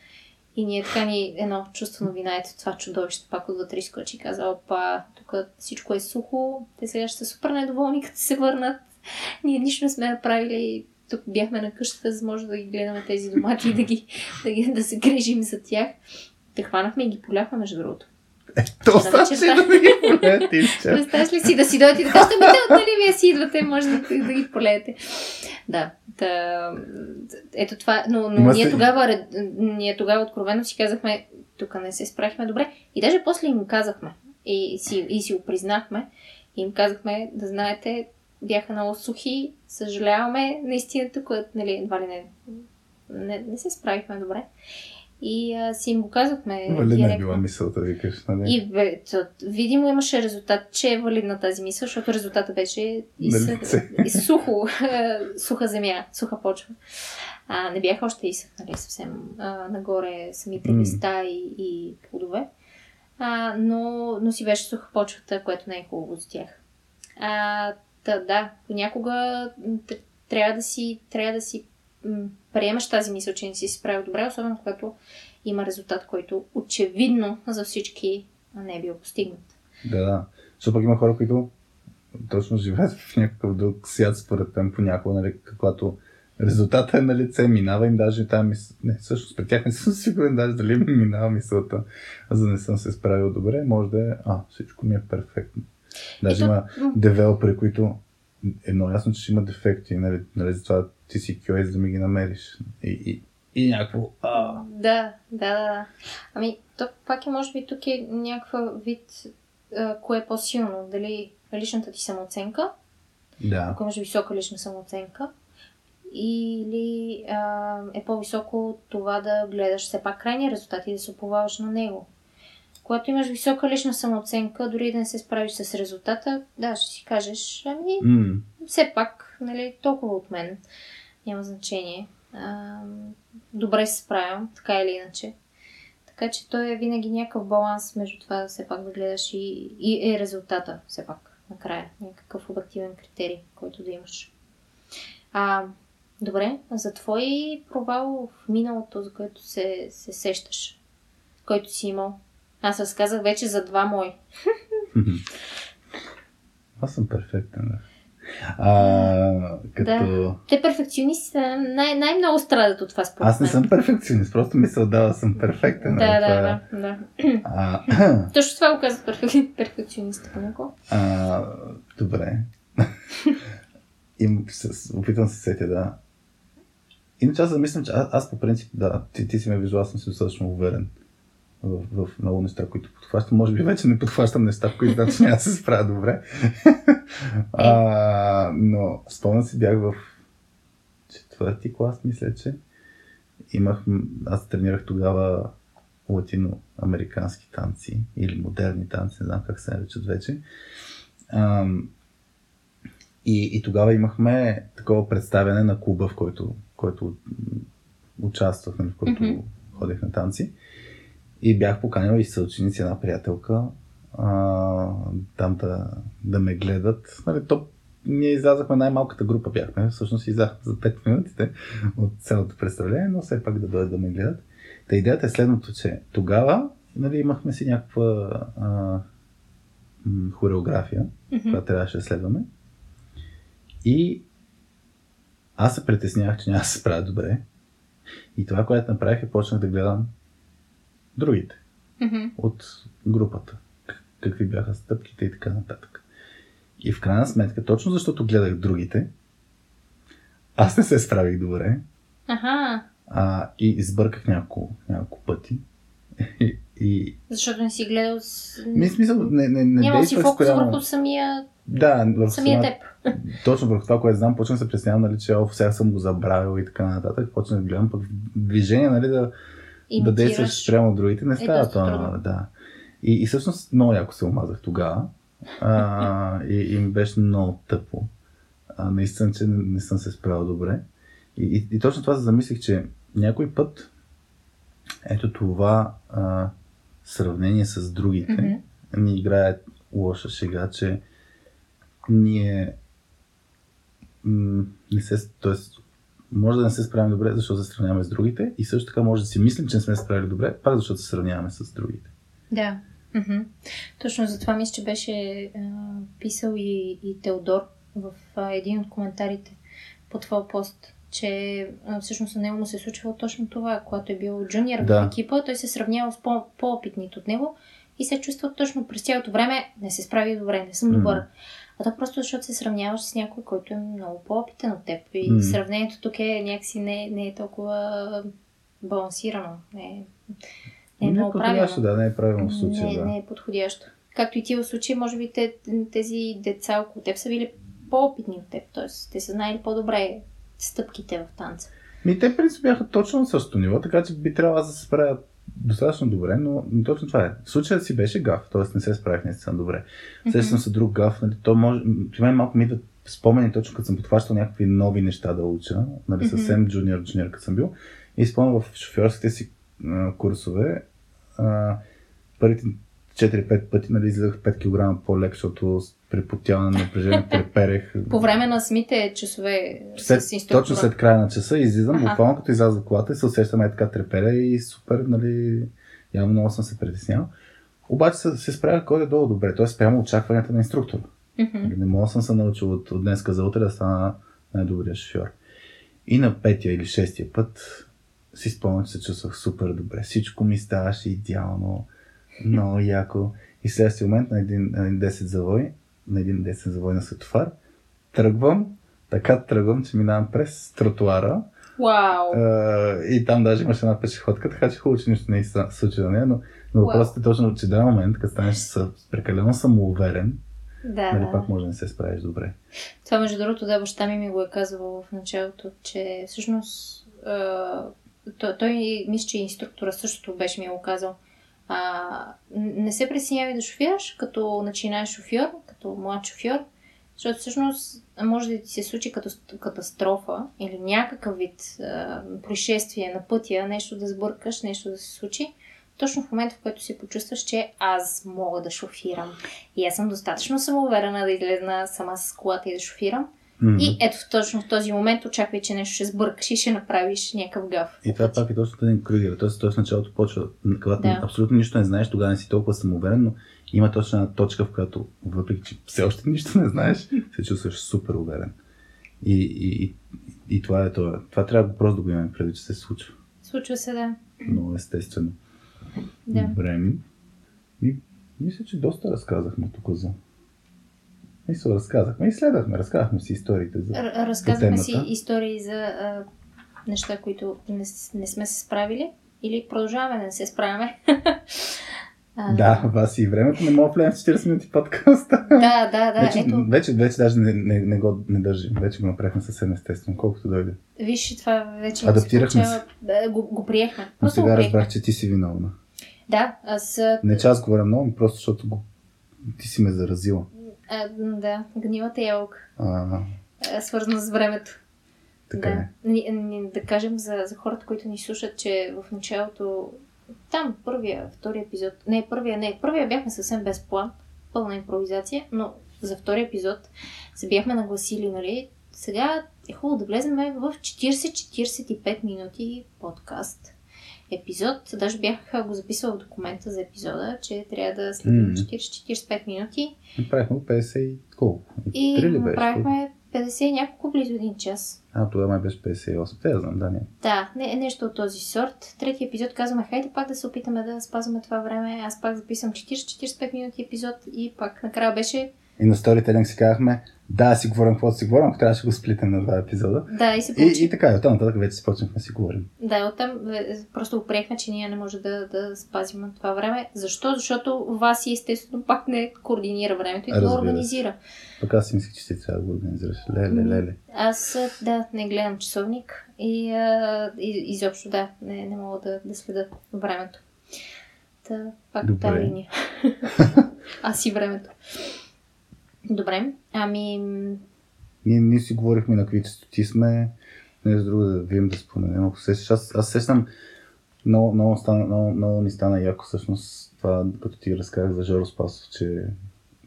И ние така ни едно чувство на вина, ето това чудовище пак отвътре изкочи и каза, опа, тук всичко е сухо, те сега ще са супер недоволни, като се върнат. Ние нищо не сме направили, тук бяхме на къщата, за да може да ги гледаме тези домати и да, ги, да, ги, да се грижим за тях. Те хванахме и ги поляхме, между другото. Е, то ставаше да ги полеете Представяш ли си да си дойдете и да кажете, ами те нали вие си идвате, може да, да ги полеете. Да, да, ето това, но, но ние, тогава, ние тогава откровено си казахме, тук не се справихме добре. И даже после им казахме и си, и си го признахме. И им казахме, да знаете, бяха много сухи, съжаляваме, наистина тук, нали, едва ли не, не, не се справихме добре. И а, си им го казахме. Валидна не е била мисълта, викаш, нали? И бе, видимо имаше резултат, че е валидна тази мисъл, защото резултата беше и, с, *laughs* и сухо, *laughs* суха земя, суха почва. А, не бяха още изсъхнали съвсем а, нагоре самите листа и, и плодове. А, но, но си беше суха почвата, което не е хубаво за тях. А, та, да, понякога трябва да си, трябва да си приемаш тази мисъл, че не си справил добре, особено когато има резултат, който очевидно за всички не е бил постигнат. Да, да. Защото пък има хора, които точно живеят в някакъв друг свят, според мен, понякога, нали, каквато резултата е на лице, минава им даже тази мисъл. Не, всъщност при тях не съм сигурен даже дали ми *laughs* минава мисълта, за да не съм се справил добре. Може да е, а, всичко ми е перфектно. Даже има девелопери, които е много ясно, че ще има дефекти, нали, нали затова ти си QA, за да ми ги намериш. И, и, и някакво... А. Да, да, да. Ами, то пак е, може би, тук е някаква вид, а, кое е по-силно. Дали личната ти самооценка, да. ако имаш висока лична самооценка, или а, е по-високо това да гледаш все пак крайния резултат и да се оповаваш на него. Когато имаш висока лична самооценка, дори да не се справиш с резултата, да, ще си кажеш, ами, mm. все пак, нали, толкова от мен няма значение. А, добре се справям, така или иначе. Така че той е винаги някакъв баланс между това все пак да гледаш и, и е резултата, все пак, накрая. Някакъв обективен критерий, който да имаш. А, добре, за твой провал в миналото, за който се, се сещаш, който си имал. Аз разказах вече за два мои. *laughs* Аз съм перфектен. Да. А, като... Да. Те перфекционисти най- най-много страдат от това според Аз не съм перфекционист, просто ми се отдава, съм перфектен. Да, да, да, да. А... *clears throat* Точно това го казват перфек... перфекционист понякога. А, добре. Им, с, опитвам се сетя, да. Иначе аз замислям, че аз, аз по принцип, да, ти, ти си ме виждал, аз съм си достатъчно уверен в, в много неща, които подхващам. Може би вече не подхващам неща, в които значи няма да се справя добре. *laughs* а, но спомням си бях в четвърти клас, мисля, че имах, аз тренирах тогава латиноамерикански танци или модерни танци, не знам как се наричат вече. А, и, и тогава имахме такова представяне на клуба, в който, който участвах, в който mm-hmm. ходех на танци. И бях поканил и съученици една приятелка а, там да, да ме гледат. Нали, то, ние излязахме, най-малката група бяхме, всъщност излязахме за 5 минутите от цялото представление, но все пак да дойдат да ме гледат. Та идеята е следното, че тогава нали, имахме си някаква а, хореография, mm-hmm. която трябваше да следваме. И аз се притеснявах, че няма да се справя добре. И това, което направих е почнах да гледам другите mm-hmm. от групата. Какви бяха стъпките и така нататък. И в крайна сметка, точно защото гледах другите, аз не се справих добре. Ага. А, и избърках няколко, няколко пъти. *laughs* и, и... Защото не си гледал с... Ми, смисъл, не, не, не Няма си фокус спрямо... върху самия... Да, върху самия теб. *laughs* Точно върху това, което знам, почнах да се преснявам, нали, че сега съм го забравил и така нататък. Почнах да гледам пък движение, нали, да, да действаш спрямо другите, не е, става е, това. Да. И, и всъщност много яко се омазах тогава. А, и, и ми беше много тъпо. А, наистина, че не, не съм се справил добре. И, и, и точно това се замислих, че някой път ето това а, сравнение с другите mm-hmm. ни играе лоша шега, че ние м- не се, т.е. може да не се справим добре, защото се сравняваме с другите и също така може да си мислим, че не сме се справили добре, пак защото се сравняваме с другите. Да. Mm-hmm. Точно за това мисля, че беше а, писал и, и Теодор в а, един от коментарите по твоя пост, че а, всъщност на него му се е случвало точно това. Когато е бил джуниор Да. в екипа, той се сравнява с по- по-опитните от него и се чувства точно през цялото време не се справи добре, не съм добър. Мгм. А то просто защото се сравняваш с някой, който е много по-опитен от теб. И Мгм. сравнението тук е някакси не, не е толкова балансирано. Не, е- не е не много правилно. да, не е правилно в случая, не, да. не е подходящо. Както и ти в случай, може би те, тези деца около теб са били по-опитни от теб, т.е. те са знаели по-добре стъпките в танца. Ми те, в принцип, бяха точно на същото ниво, така че би трябвало да се справят достатъчно добре, но, но точно това е. В случая си беше гаф, т.е. не се справих наистина добре. Сещам се друг гаф, нали, то може, при мен малко ми идват спомени, точно като съм подхващал някакви нови неща да уча, нали, Мгм. съвсем джуниор, джуниор като съм бил. И спомням в шофьорските си а, курсове, а, първите 4-5 пъти нали, излизах 5 кг по-лек, защото с препотяване на напрежение *laughs* треперех. По време на самите часове След, с инструктора. точно след края на часа излизам, Аха. буквално като изляза колата и се усещам е така треперя и супер, нали, явно много съм се притеснял. Обаче се, се справях горе-долу добре, т.е. спрямо очакванията на инструктора. Нали, Не мога да съм се научил от, от днеска за утре да стана най-добрия шофьор. И на петия или шестия път си спомням, че се чувствах супер добре. Всичко ми ставаше идеално, много яко. И в следващия момент на един, на един 10 завой, на един 10 завой на светофар, тръгвам, така тръгвам, че минавам през тротуара. Вау! Uh, и там даже имаше една пешеходка, така че хубаво, че нищо не се случи на нея, но, но въпросът е точно, че даден момент, като станеш съ- прекалено самоуверен, Да, нали, да. пак може да не се справиш добре. Това, между другото, да, баща ми ми го е казвал в началото, че всъщност той, той мисля, че инструктора същото беше ми го казал. А, не се пресинявай да шофираш, като начинаеш шофьор, като млад шофьор, защото всъщност може да ти се случи като катастрофа или някакъв вид а, происшествие на пътя, нещо да сбъркаш, нещо да се случи. Точно в момента, в който се почувстваш, че аз мога да шофирам. И аз съм достатъчно самоуверена да излезна сама с колата и да шофирам. Мгм. И ето точно в този момент очаквай, че нещо ще сбъркаш и ще направиш някакъв гаф. И това пак е точно един кръгер. Тоест, той в началото почва, когато Да. абсолютно нищо не знаеш, тогава не си толкова самоуверен, но има точно една точка, в която, въпреки че все още нищо не знаеш, се чувстваш супер уверен. И, и, и, и това е това. Това трябва просто да го имаме преди, че се случва. Случва се, да. Много естествено. да. Добре ми. И, мисля, че доста разказахме тук за... Мисля, разказахме и следахме, разказахме си историите за... Р- разказваме по си истории за а, неща, които не, не сме се справили или продължаваме да не се справяме. *laughs* А, Да, Васи, и времето не мога да влеем в 40 минути подкаста. да, да, да. вече, Ето, вече, вече даже не, не, не го не държим. Вече го направихме съвсем естествено, колкото дойде. виж, това вече Адаптирахме се получава. Го, го приехме. Но го сега приехме. разбрах, че ти си виновна. Да, аз... Не че аз говоря много, просто защото го... ти си ме заразила. А, да, гнилата ябълка. А, е свързана с времето. така да. е. Да кажем за, за хората, които ни слушат, че в началото, там първия, втория епизод, не, първия, не, първия бяхме съвсем без план, пълна импровизация, но за втория епизод се бяхме нагласили, нали, сега е хубаво да влезем в 40-45 минути подкаст. Епизод, даже бях го записала в документа за епизода, че трябва да следим Мгм. 40-45 минути Направихме го 50 и колко? и направихме 50 и няколко близо един час. А, тогава май беше 58. Те да знам, да, не. Да, не, нещо от този сорт. Третия епизод казваме, хайде пак да се опитаме да спазваме това време. Аз пак записам 40-45 минути епизод и пак накрая беше И на Storytelling си казахме, да, си говорим каквото си говорим, ако трябваше да го сплитем на два епизода. да и се получи. И, и така, и оттам нататък вече започнахме да си говорим. Да, оттам е, просто го приехме, че ние не може да, да спазим това време. Защо? Защото Васи естествено пак не координира времето и го Разбира се. организира. Пък аз си мислех, че ти трябва да го организираш. Леле, леле. Аз а, да, не гледам часовник и, а, и изобщо да, не, не мога да, да следа времето. Та, пак по тази Добре. линия. *laughs* Аз и времето. Добре, ами Ние, ние си говорихме на какви частоти сме. Не за друго да видим да споменем. Ако сещаш, аз, аз сещам много, много, стана, много, много ни стана яко всъщност това, като ти разказах за Жоро Спасов, че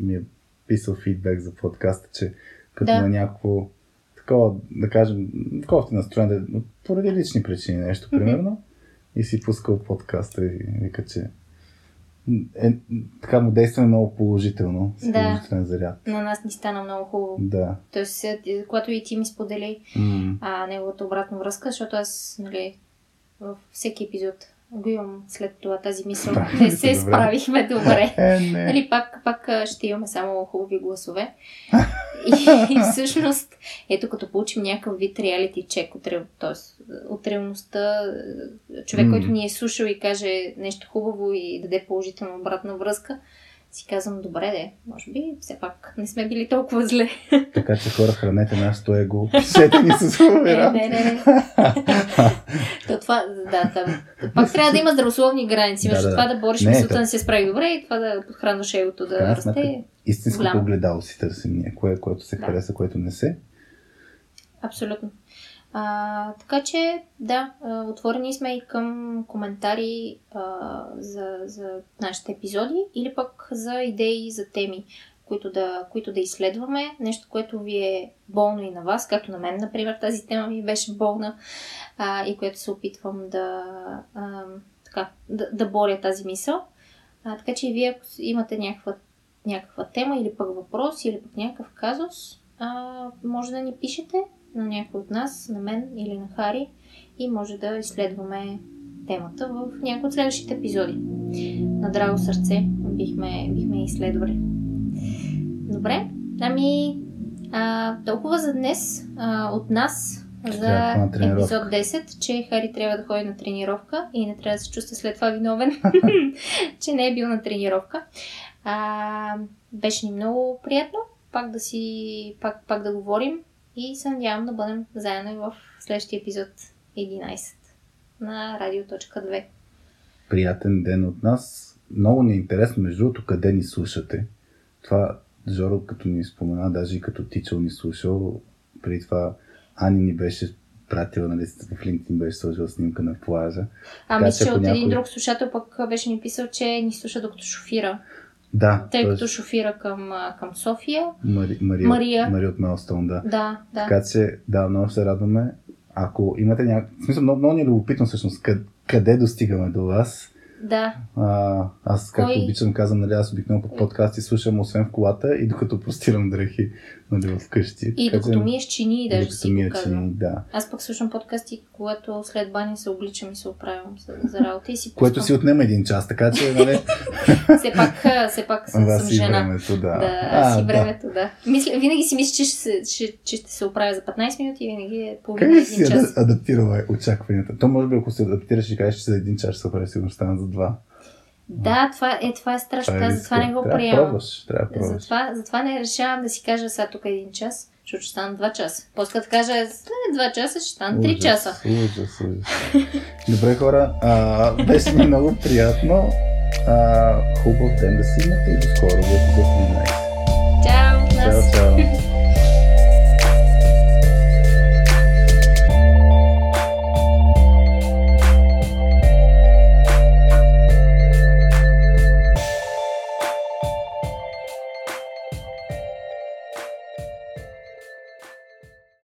ми е писал фидбек за подкаста, че като Да. на някакво такова, да кажем, такова ти настроение, поради лични причини нещо, примерно, mm-hmm. и си пускал подкаста и вика, че е, така му действа много положително, с да. положителен заряд. На нас ни стана много хубаво. Да. Тоест, когато и ти ми сподели mm. а, неговата обратна връзка, защото аз, нали, във всеки епизод го имам след това тази мисъл. Не се справихме добре. Е, не. Нали, пак, пак ще имаме само хубави гласове. *laughs* и, и всъщност, ето като получим някакъв вид реалити чек от, т.е. от реалността, човек, mm. който ни е слушал и каже нещо хубаво и даде положителна обратна връзка, си казвам, добре де, може би все пак не сме били толкова зле. Така че хора, хранете нашето его, пишете ни с хубави Не, не, не. То това, да, да. Пак трябва да има здравословни граници. Между да, да. това да бориш мисълта да се справи добре и това да подхранваш егото да расте. Сметка, истинското огледало си търсим ние, кое, което се да. хареса, което не се. Абсолютно. А, така че, да, отворени сме и към коментари а, за, за нашите епизоди или пък за идеи, за теми, които да, които да изследваме. Нещо, което ви е болно и на вас, както на мен, например, тази тема ми беше болна а, и което се опитвам да, а, така, да, да боря тази мисъл. А, така че и вие, ако имате някаква, някаква тема или пък въпрос или пък някакъв казус, а, може да ни пишете на някой от нас, на мен или на Хари и може да изследваме темата в някои от следващите епизоди. На драго сърце бихме, бихме изследвали. Добре, ами а, толкова за днес а, от нас за епизод 10, че Хари трябва да ходи на тренировка и не трябва да се чувства след това виновен, *laughs* че не е бил на тренировка. А, беше ни много приятно пак да си, пак, пак да говорим и се надявам да бъдем заедно и в следващия епизод 11 на Радио.2. Приятен ден от нас. Много ни е интересно, между другото, къде ни слушате. Това Жоро като ни спомена, даже и като тичал ни слушал, преди това Ани ни беше пратила, нали, в LinkedIn беше сложила снимка на плажа. А мисля, че от някой... един друг слушател пък беше ни писал, че ни слуша докато шофира. Да. Тъй като шофира към, към София. Мари, Мария, Мария. Мария от Мелстон, да. Да, да. Така че, да, много се радваме. Ако имате някакъв... В смисъл, много, много ни е любопитно всъщност къде, къде достигаме до вас. Да. А, аз, както Кой... обичам, казвам, нали, аз обикновено по подкасти слушам, освен в колата и докато простирам дрехи нали, вкъщи. И докато ми е с чини, даже си ми е чини, да. Аз пък слушам подкасти, когато след баня се обличам и се оправям за, за работа и си пускам. Което си отнема един час, така че, нали... *laughs* все пак, все пак съм, да, съм жена. Времето, да. Да, а, си времето, да. да. Мисля, винаги си мисля, че ще, че, че ще се оправя за 15 минути и винаги е половина един час. Как си адаптирала очакванията? То може би, ако се адаптираш и кажеш, че за един час ще се оправя, сигурно стана за два. Да, това е, това е страшно. Това е затова не го приемам. Трябва пробваш, трябва да пробваш. Затова, затова не решавам да си кажа сега тук един час, защото ще стана два часа. После като кажа след два часа, ще стана три часа. Ужас, ужас. *laughs* Добре, хора, а, беше ми много приятно. А, хубав ден да си имате и до скоро 11.